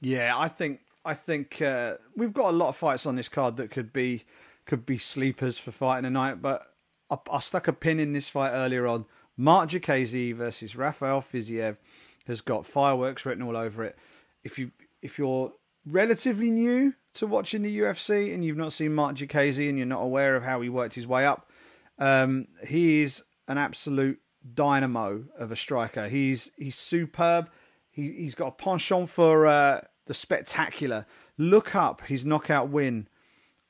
Yeah, I think I think uh, we've got a lot of fights on this card that could be could be sleepers for fighting a night. But I, I stuck a pin in this fight earlier on. Marc Diakiese versus Rafael Fiziev has got fireworks written all over it. If you if you're relatively new to watching the UFC and you've not seen Marc Diakiese and you're not aware of how he worked his way up, um, he is an absolute dynamo of a striker. He's he's superb. He he's got a penchant for uh, the spectacular. Look up his knockout win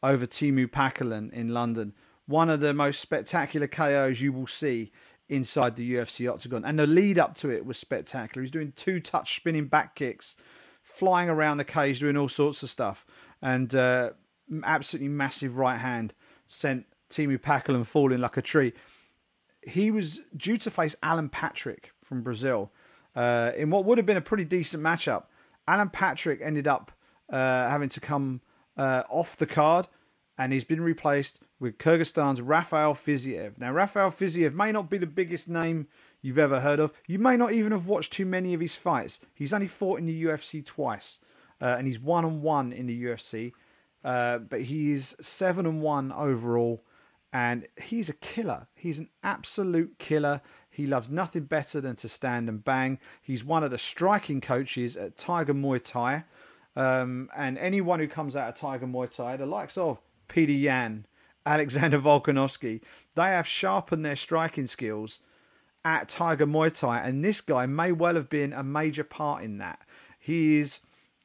over Teemu Packalén in London. One of the most spectacular KOs you will see inside the UFC octagon. And the lead up to it was spectacular. He's doing two touch spinning back kicks, flying around the cage, doing all sorts of stuff. And uh, absolutely massive right hand sent Teemu Packalén falling like a tree. He was due to face Alan Patrick from Brazil uh, in what would have been a pretty decent matchup. Alan Patrick ended up uh, having to come uh, off the card, and he's been replaced with Kyrgyzstan's Rafael Fiziev. Now, Rafael Fiziev may not be the biggest name you've ever heard of. You may not even have watched too many of his fights. He's only fought in the UFC twice, uh, and he's one and one in the UFC. Uh, but he's seven and one overall, and he's a killer. He's an absolute killer. He loves nothing better than to stand and bang. He's one of the striking coaches at Tiger Muay Thai. Um, and anyone who comes out of Tiger Muay Thai, the likes of Petr Yan, Alexander Volkanovski, they have sharpened their striking skills at Tiger Muay Thai, and this guy may well have been a major part in that. He is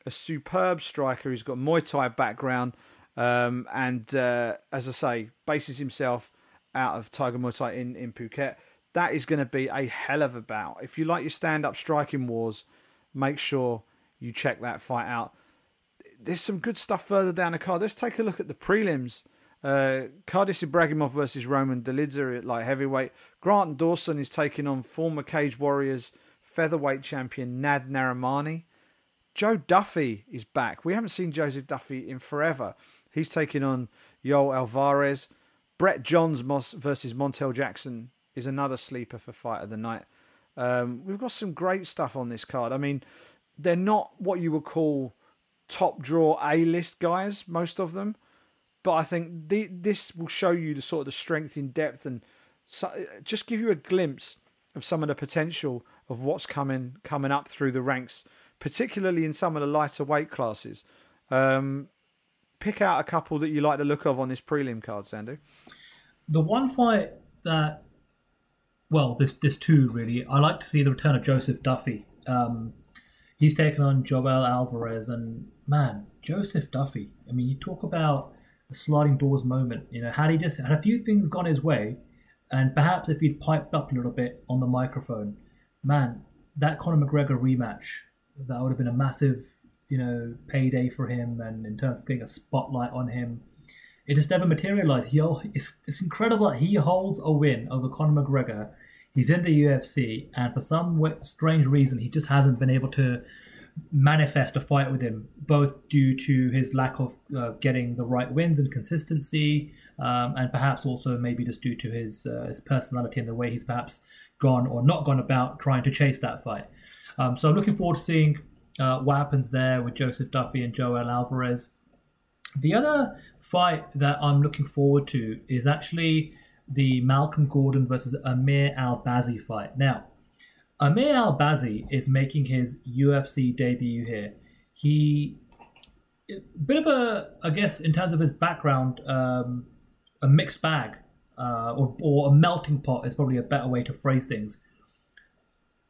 a superb striker. He's got Muay Thai background, um, and uh, as I say, bases himself out of Tiger Muay Thai in, in Phuket. That is going to be a hell of a bout. If you like your stand up striking wars, make sure you check that fight out. There's some good stuff further down the card. Let's take a look at the prelims. Uh, Khadis Ibragimov versus Roman Dolidze at light heavyweight. Grant Dawson is taking on former Cage Warriors featherweight champion Nad Narimani. Joe Duffy is back. We haven't seen Joseph Duffy in forever. He's taking on Yoel Alvarez. Brett Johns versus Montel Jackson is another sleeper for fight of the night. Um, we've got some great stuff on this card. I mean, they're not what you would call top draw A list guys, most of them. But I think the, this will show you the sort of the strength in depth and so, just give you a glimpse of some of the potential of what's coming coming up through the ranks, particularly in some of the lighter weight classes. Um, pick out a couple that you like the look of on this prelim card, Sandhu. The one fight that, well, there's there's two really. I like to see the return of Joseph Duffy. Um, he's taken on Joel Alvarez, and man, Joseph Duffy. I mean, you talk about the sliding doors moment. You know, had he just had a few things gone his way, and perhaps if he'd piped up a little bit on the microphone, man, that Conor McGregor rematch, that would have been a massive, you know, payday for him, and in terms of getting a spotlight on him. It just never materialized. He, it's, it's incredible that he holds a win over Conor McGregor. He's in the UFC, and for some strange reason, he just hasn't been able to manifest a fight with him, both due to his lack of uh, getting the right wins and consistency, um, and perhaps also maybe just due to his uh, his personality and the way he's perhaps gone or not gone about trying to chase that fight. Um, so I'm looking forward to seeing uh, what happens there with Joseph Duffy and Joel Alvarez. The other fight that I'm looking forward to is actually the Malcolm Gordon versus Amir Albazi fight. Now, Amir Albazi is making his UFC debut here. He, a bit of a, I guess, in terms of his background, um, a mixed bag, uh, or, or a melting pot is probably a better way to phrase things.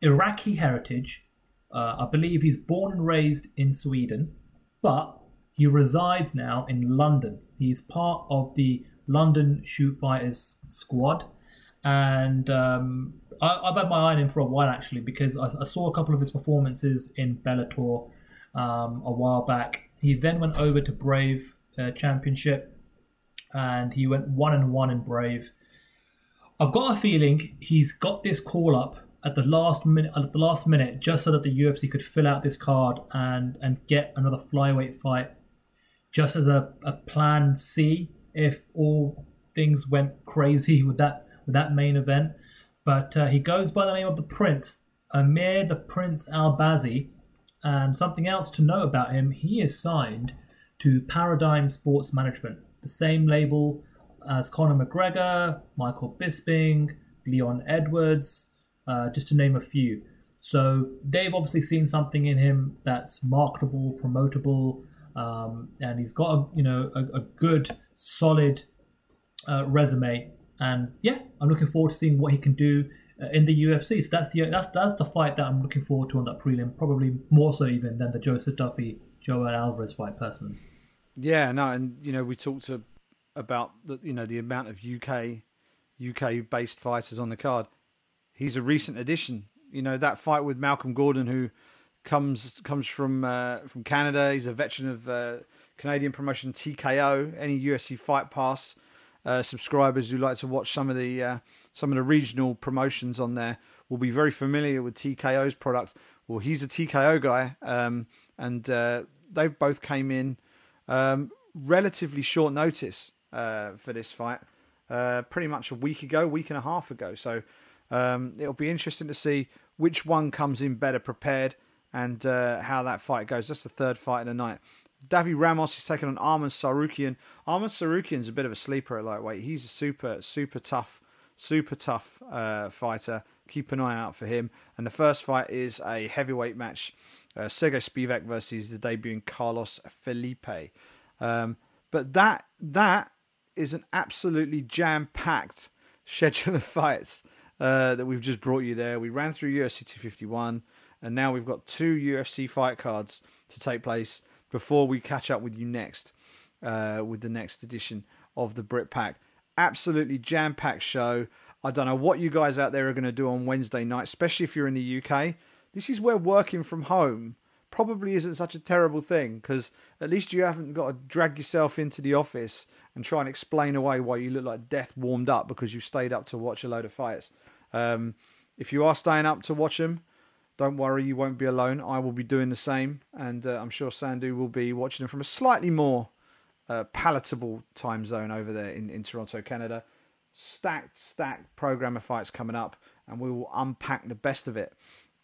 Iraqi heritage. Uh, I believe he's born and raised in Sweden, but he resides now in London. He's part of the London Shoot Fighters squad and um, I, have had my eye on him for a while actually because I, I saw a couple of his performances in Bellator um, a while back. He then went over to Brave uh, Championship, and he went one and one in Brave. I've got a feeling he's got this call up at the last minute at the last minute just so that the UFC could fill out this card and and get another flyweight fight just as a, a plan C if all things went crazy with that that main event. But uh, he goes by the name of the Prince, Amir the Prince Albazi. And something else to know about him, he is signed to Paradigm Sports Management, the same label as Conor McGregor, Michael Bisping, Leon Edwards, uh, just to name a few. So they've obviously seen something in him that's marketable, promotable, um, and he's got a you know a, a good, solid uh, resume. And yeah, I'm looking forward to seeing what he can do uh, in the UFC. So that's the that's that's the fight that I'm looking forward to on that prelim. Probably more so even than the Joseph Duffy Joel Alvarez fight, personally. Yeah, no, and you know we talked to, about the you know the amount of UK UK based fighters on the card. He's a recent addition. You know that fight with Malcolm Gordon, who comes comes from uh, from Canada. He's a veteran of uh, Canadian promotion TKO. Any UFC Fight Pass uh, subscribers who like to watch some of the uh, some of the regional promotions on there will be very familiar with TKO's product. Well, he's a TKO guy, um, and uh, they both came in um, relatively short notice uh, for this fight, uh, pretty much a week ago, week and a half ago. So um, it'll be interesting to see which one comes in better prepared and how that fight goes. That's the third fight of the night. Davi Ramos is taking on Arman Tsarukyan. Arman Tsarukyan's a bit of a sleeper at lightweight. He's a super, super tough, super tough uh, fighter. Keep an eye out for him. And the first fight is a heavyweight match uh, Sergey Spivak versus the debuting Carlos Felipe. Um, but that that is an absolutely jam packed schedule of fights uh, that we've just brought you there. We ran through UFC 251, and now we've got two UFC fight cards to take place before we catch up with you next uh, with the next edition of the Brit Pack. Absolutely jam packed show. I don't know what you guys out there are going to do on Wednesday night, especially if you're in the UK. This is where working from home probably isn't such a terrible thing because at least you haven't got to drag yourself into the office and try and explain away why you look like death warmed up because you stayed up to watch a load of fights. Um, if you are staying up to watch them, don't worry, you won't be alone. I will be doing the same, and uh, I'm sure Sandhu will be watching them from a slightly more uh, palatable time zone over there in, in Toronto, Canada. Stacked, stacked program of fights coming up, and we will unpack the best of it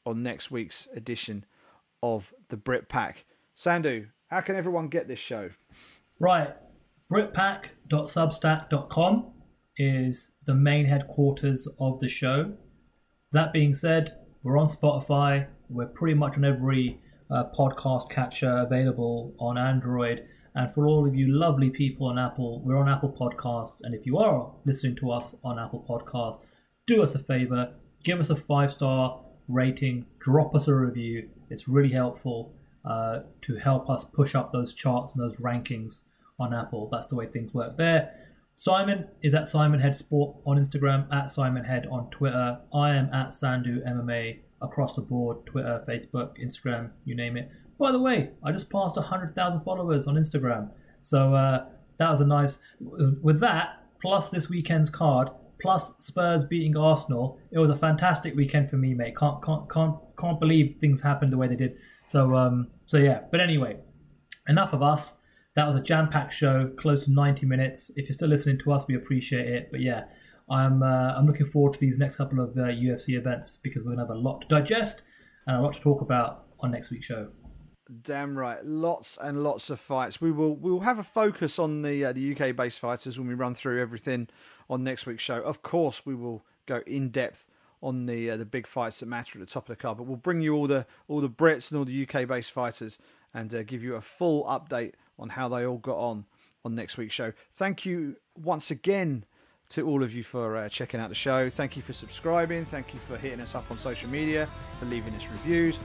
on next week's edition of the Brit Pack. Sandhu, how can everyone get this show? Right. Britpack.substack.com is the main headquarters of the show. That being said, we're on Spotify. We're pretty much on every uh, podcast catcher available on Android. And for all of you lovely people on Apple, we're on Apple Podcasts. And if you are listening to us on Apple Podcasts, do us a favor, give us a five star rating, drop us a review. It's really helpful uh, to help us push up those charts and those rankings on Apple. That's the way things work there. Simon is at Simon Head Sport on Instagram, at Simon Head on Twitter. I am at Sandhu MMA across the board Twitter, Facebook, Instagram, you name it. By the way, I just passed 100,000 followers on Instagram. So uh, that was a nice. With that, plus this weekend's card, plus Spurs beating Arsenal. It was a fantastic weekend for me, mate. Can't can't can't can't believe things happened the way they did. So um so yeah. But anyway, enough of us. That was a jam-packed show, close to 90 minutes. If you're still listening to us, we appreciate it. But yeah, I'm uh, I'm looking forward to these next couple of uh, UFC events because we're gonna have a lot to digest and a lot to talk about on next week's show. Damn right, lots and lots of fights. We will we will have a focus on the uh, the UK based fighters when we run through everything on next week's show. Of course, we will go in depth on the uh, the big fights that matter at the top of the card, but we'll bring you all the all the Brits and all the UK based fighters and uh, give you a full update on how they all got on on next week's show. Thank you once again to all of you for uh, checking out the show. Thank you for subscribing. Thank you for hitting us up on social media, for leaving us reviews.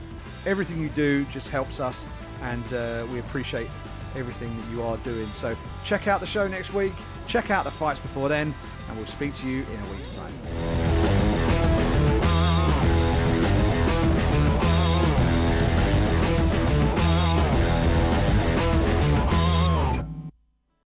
Everything you do just helps us, and uh, we appreciate everything that you are doing. So check out the show next week. Check out the fights before then, and we'll speak to you in a week's time.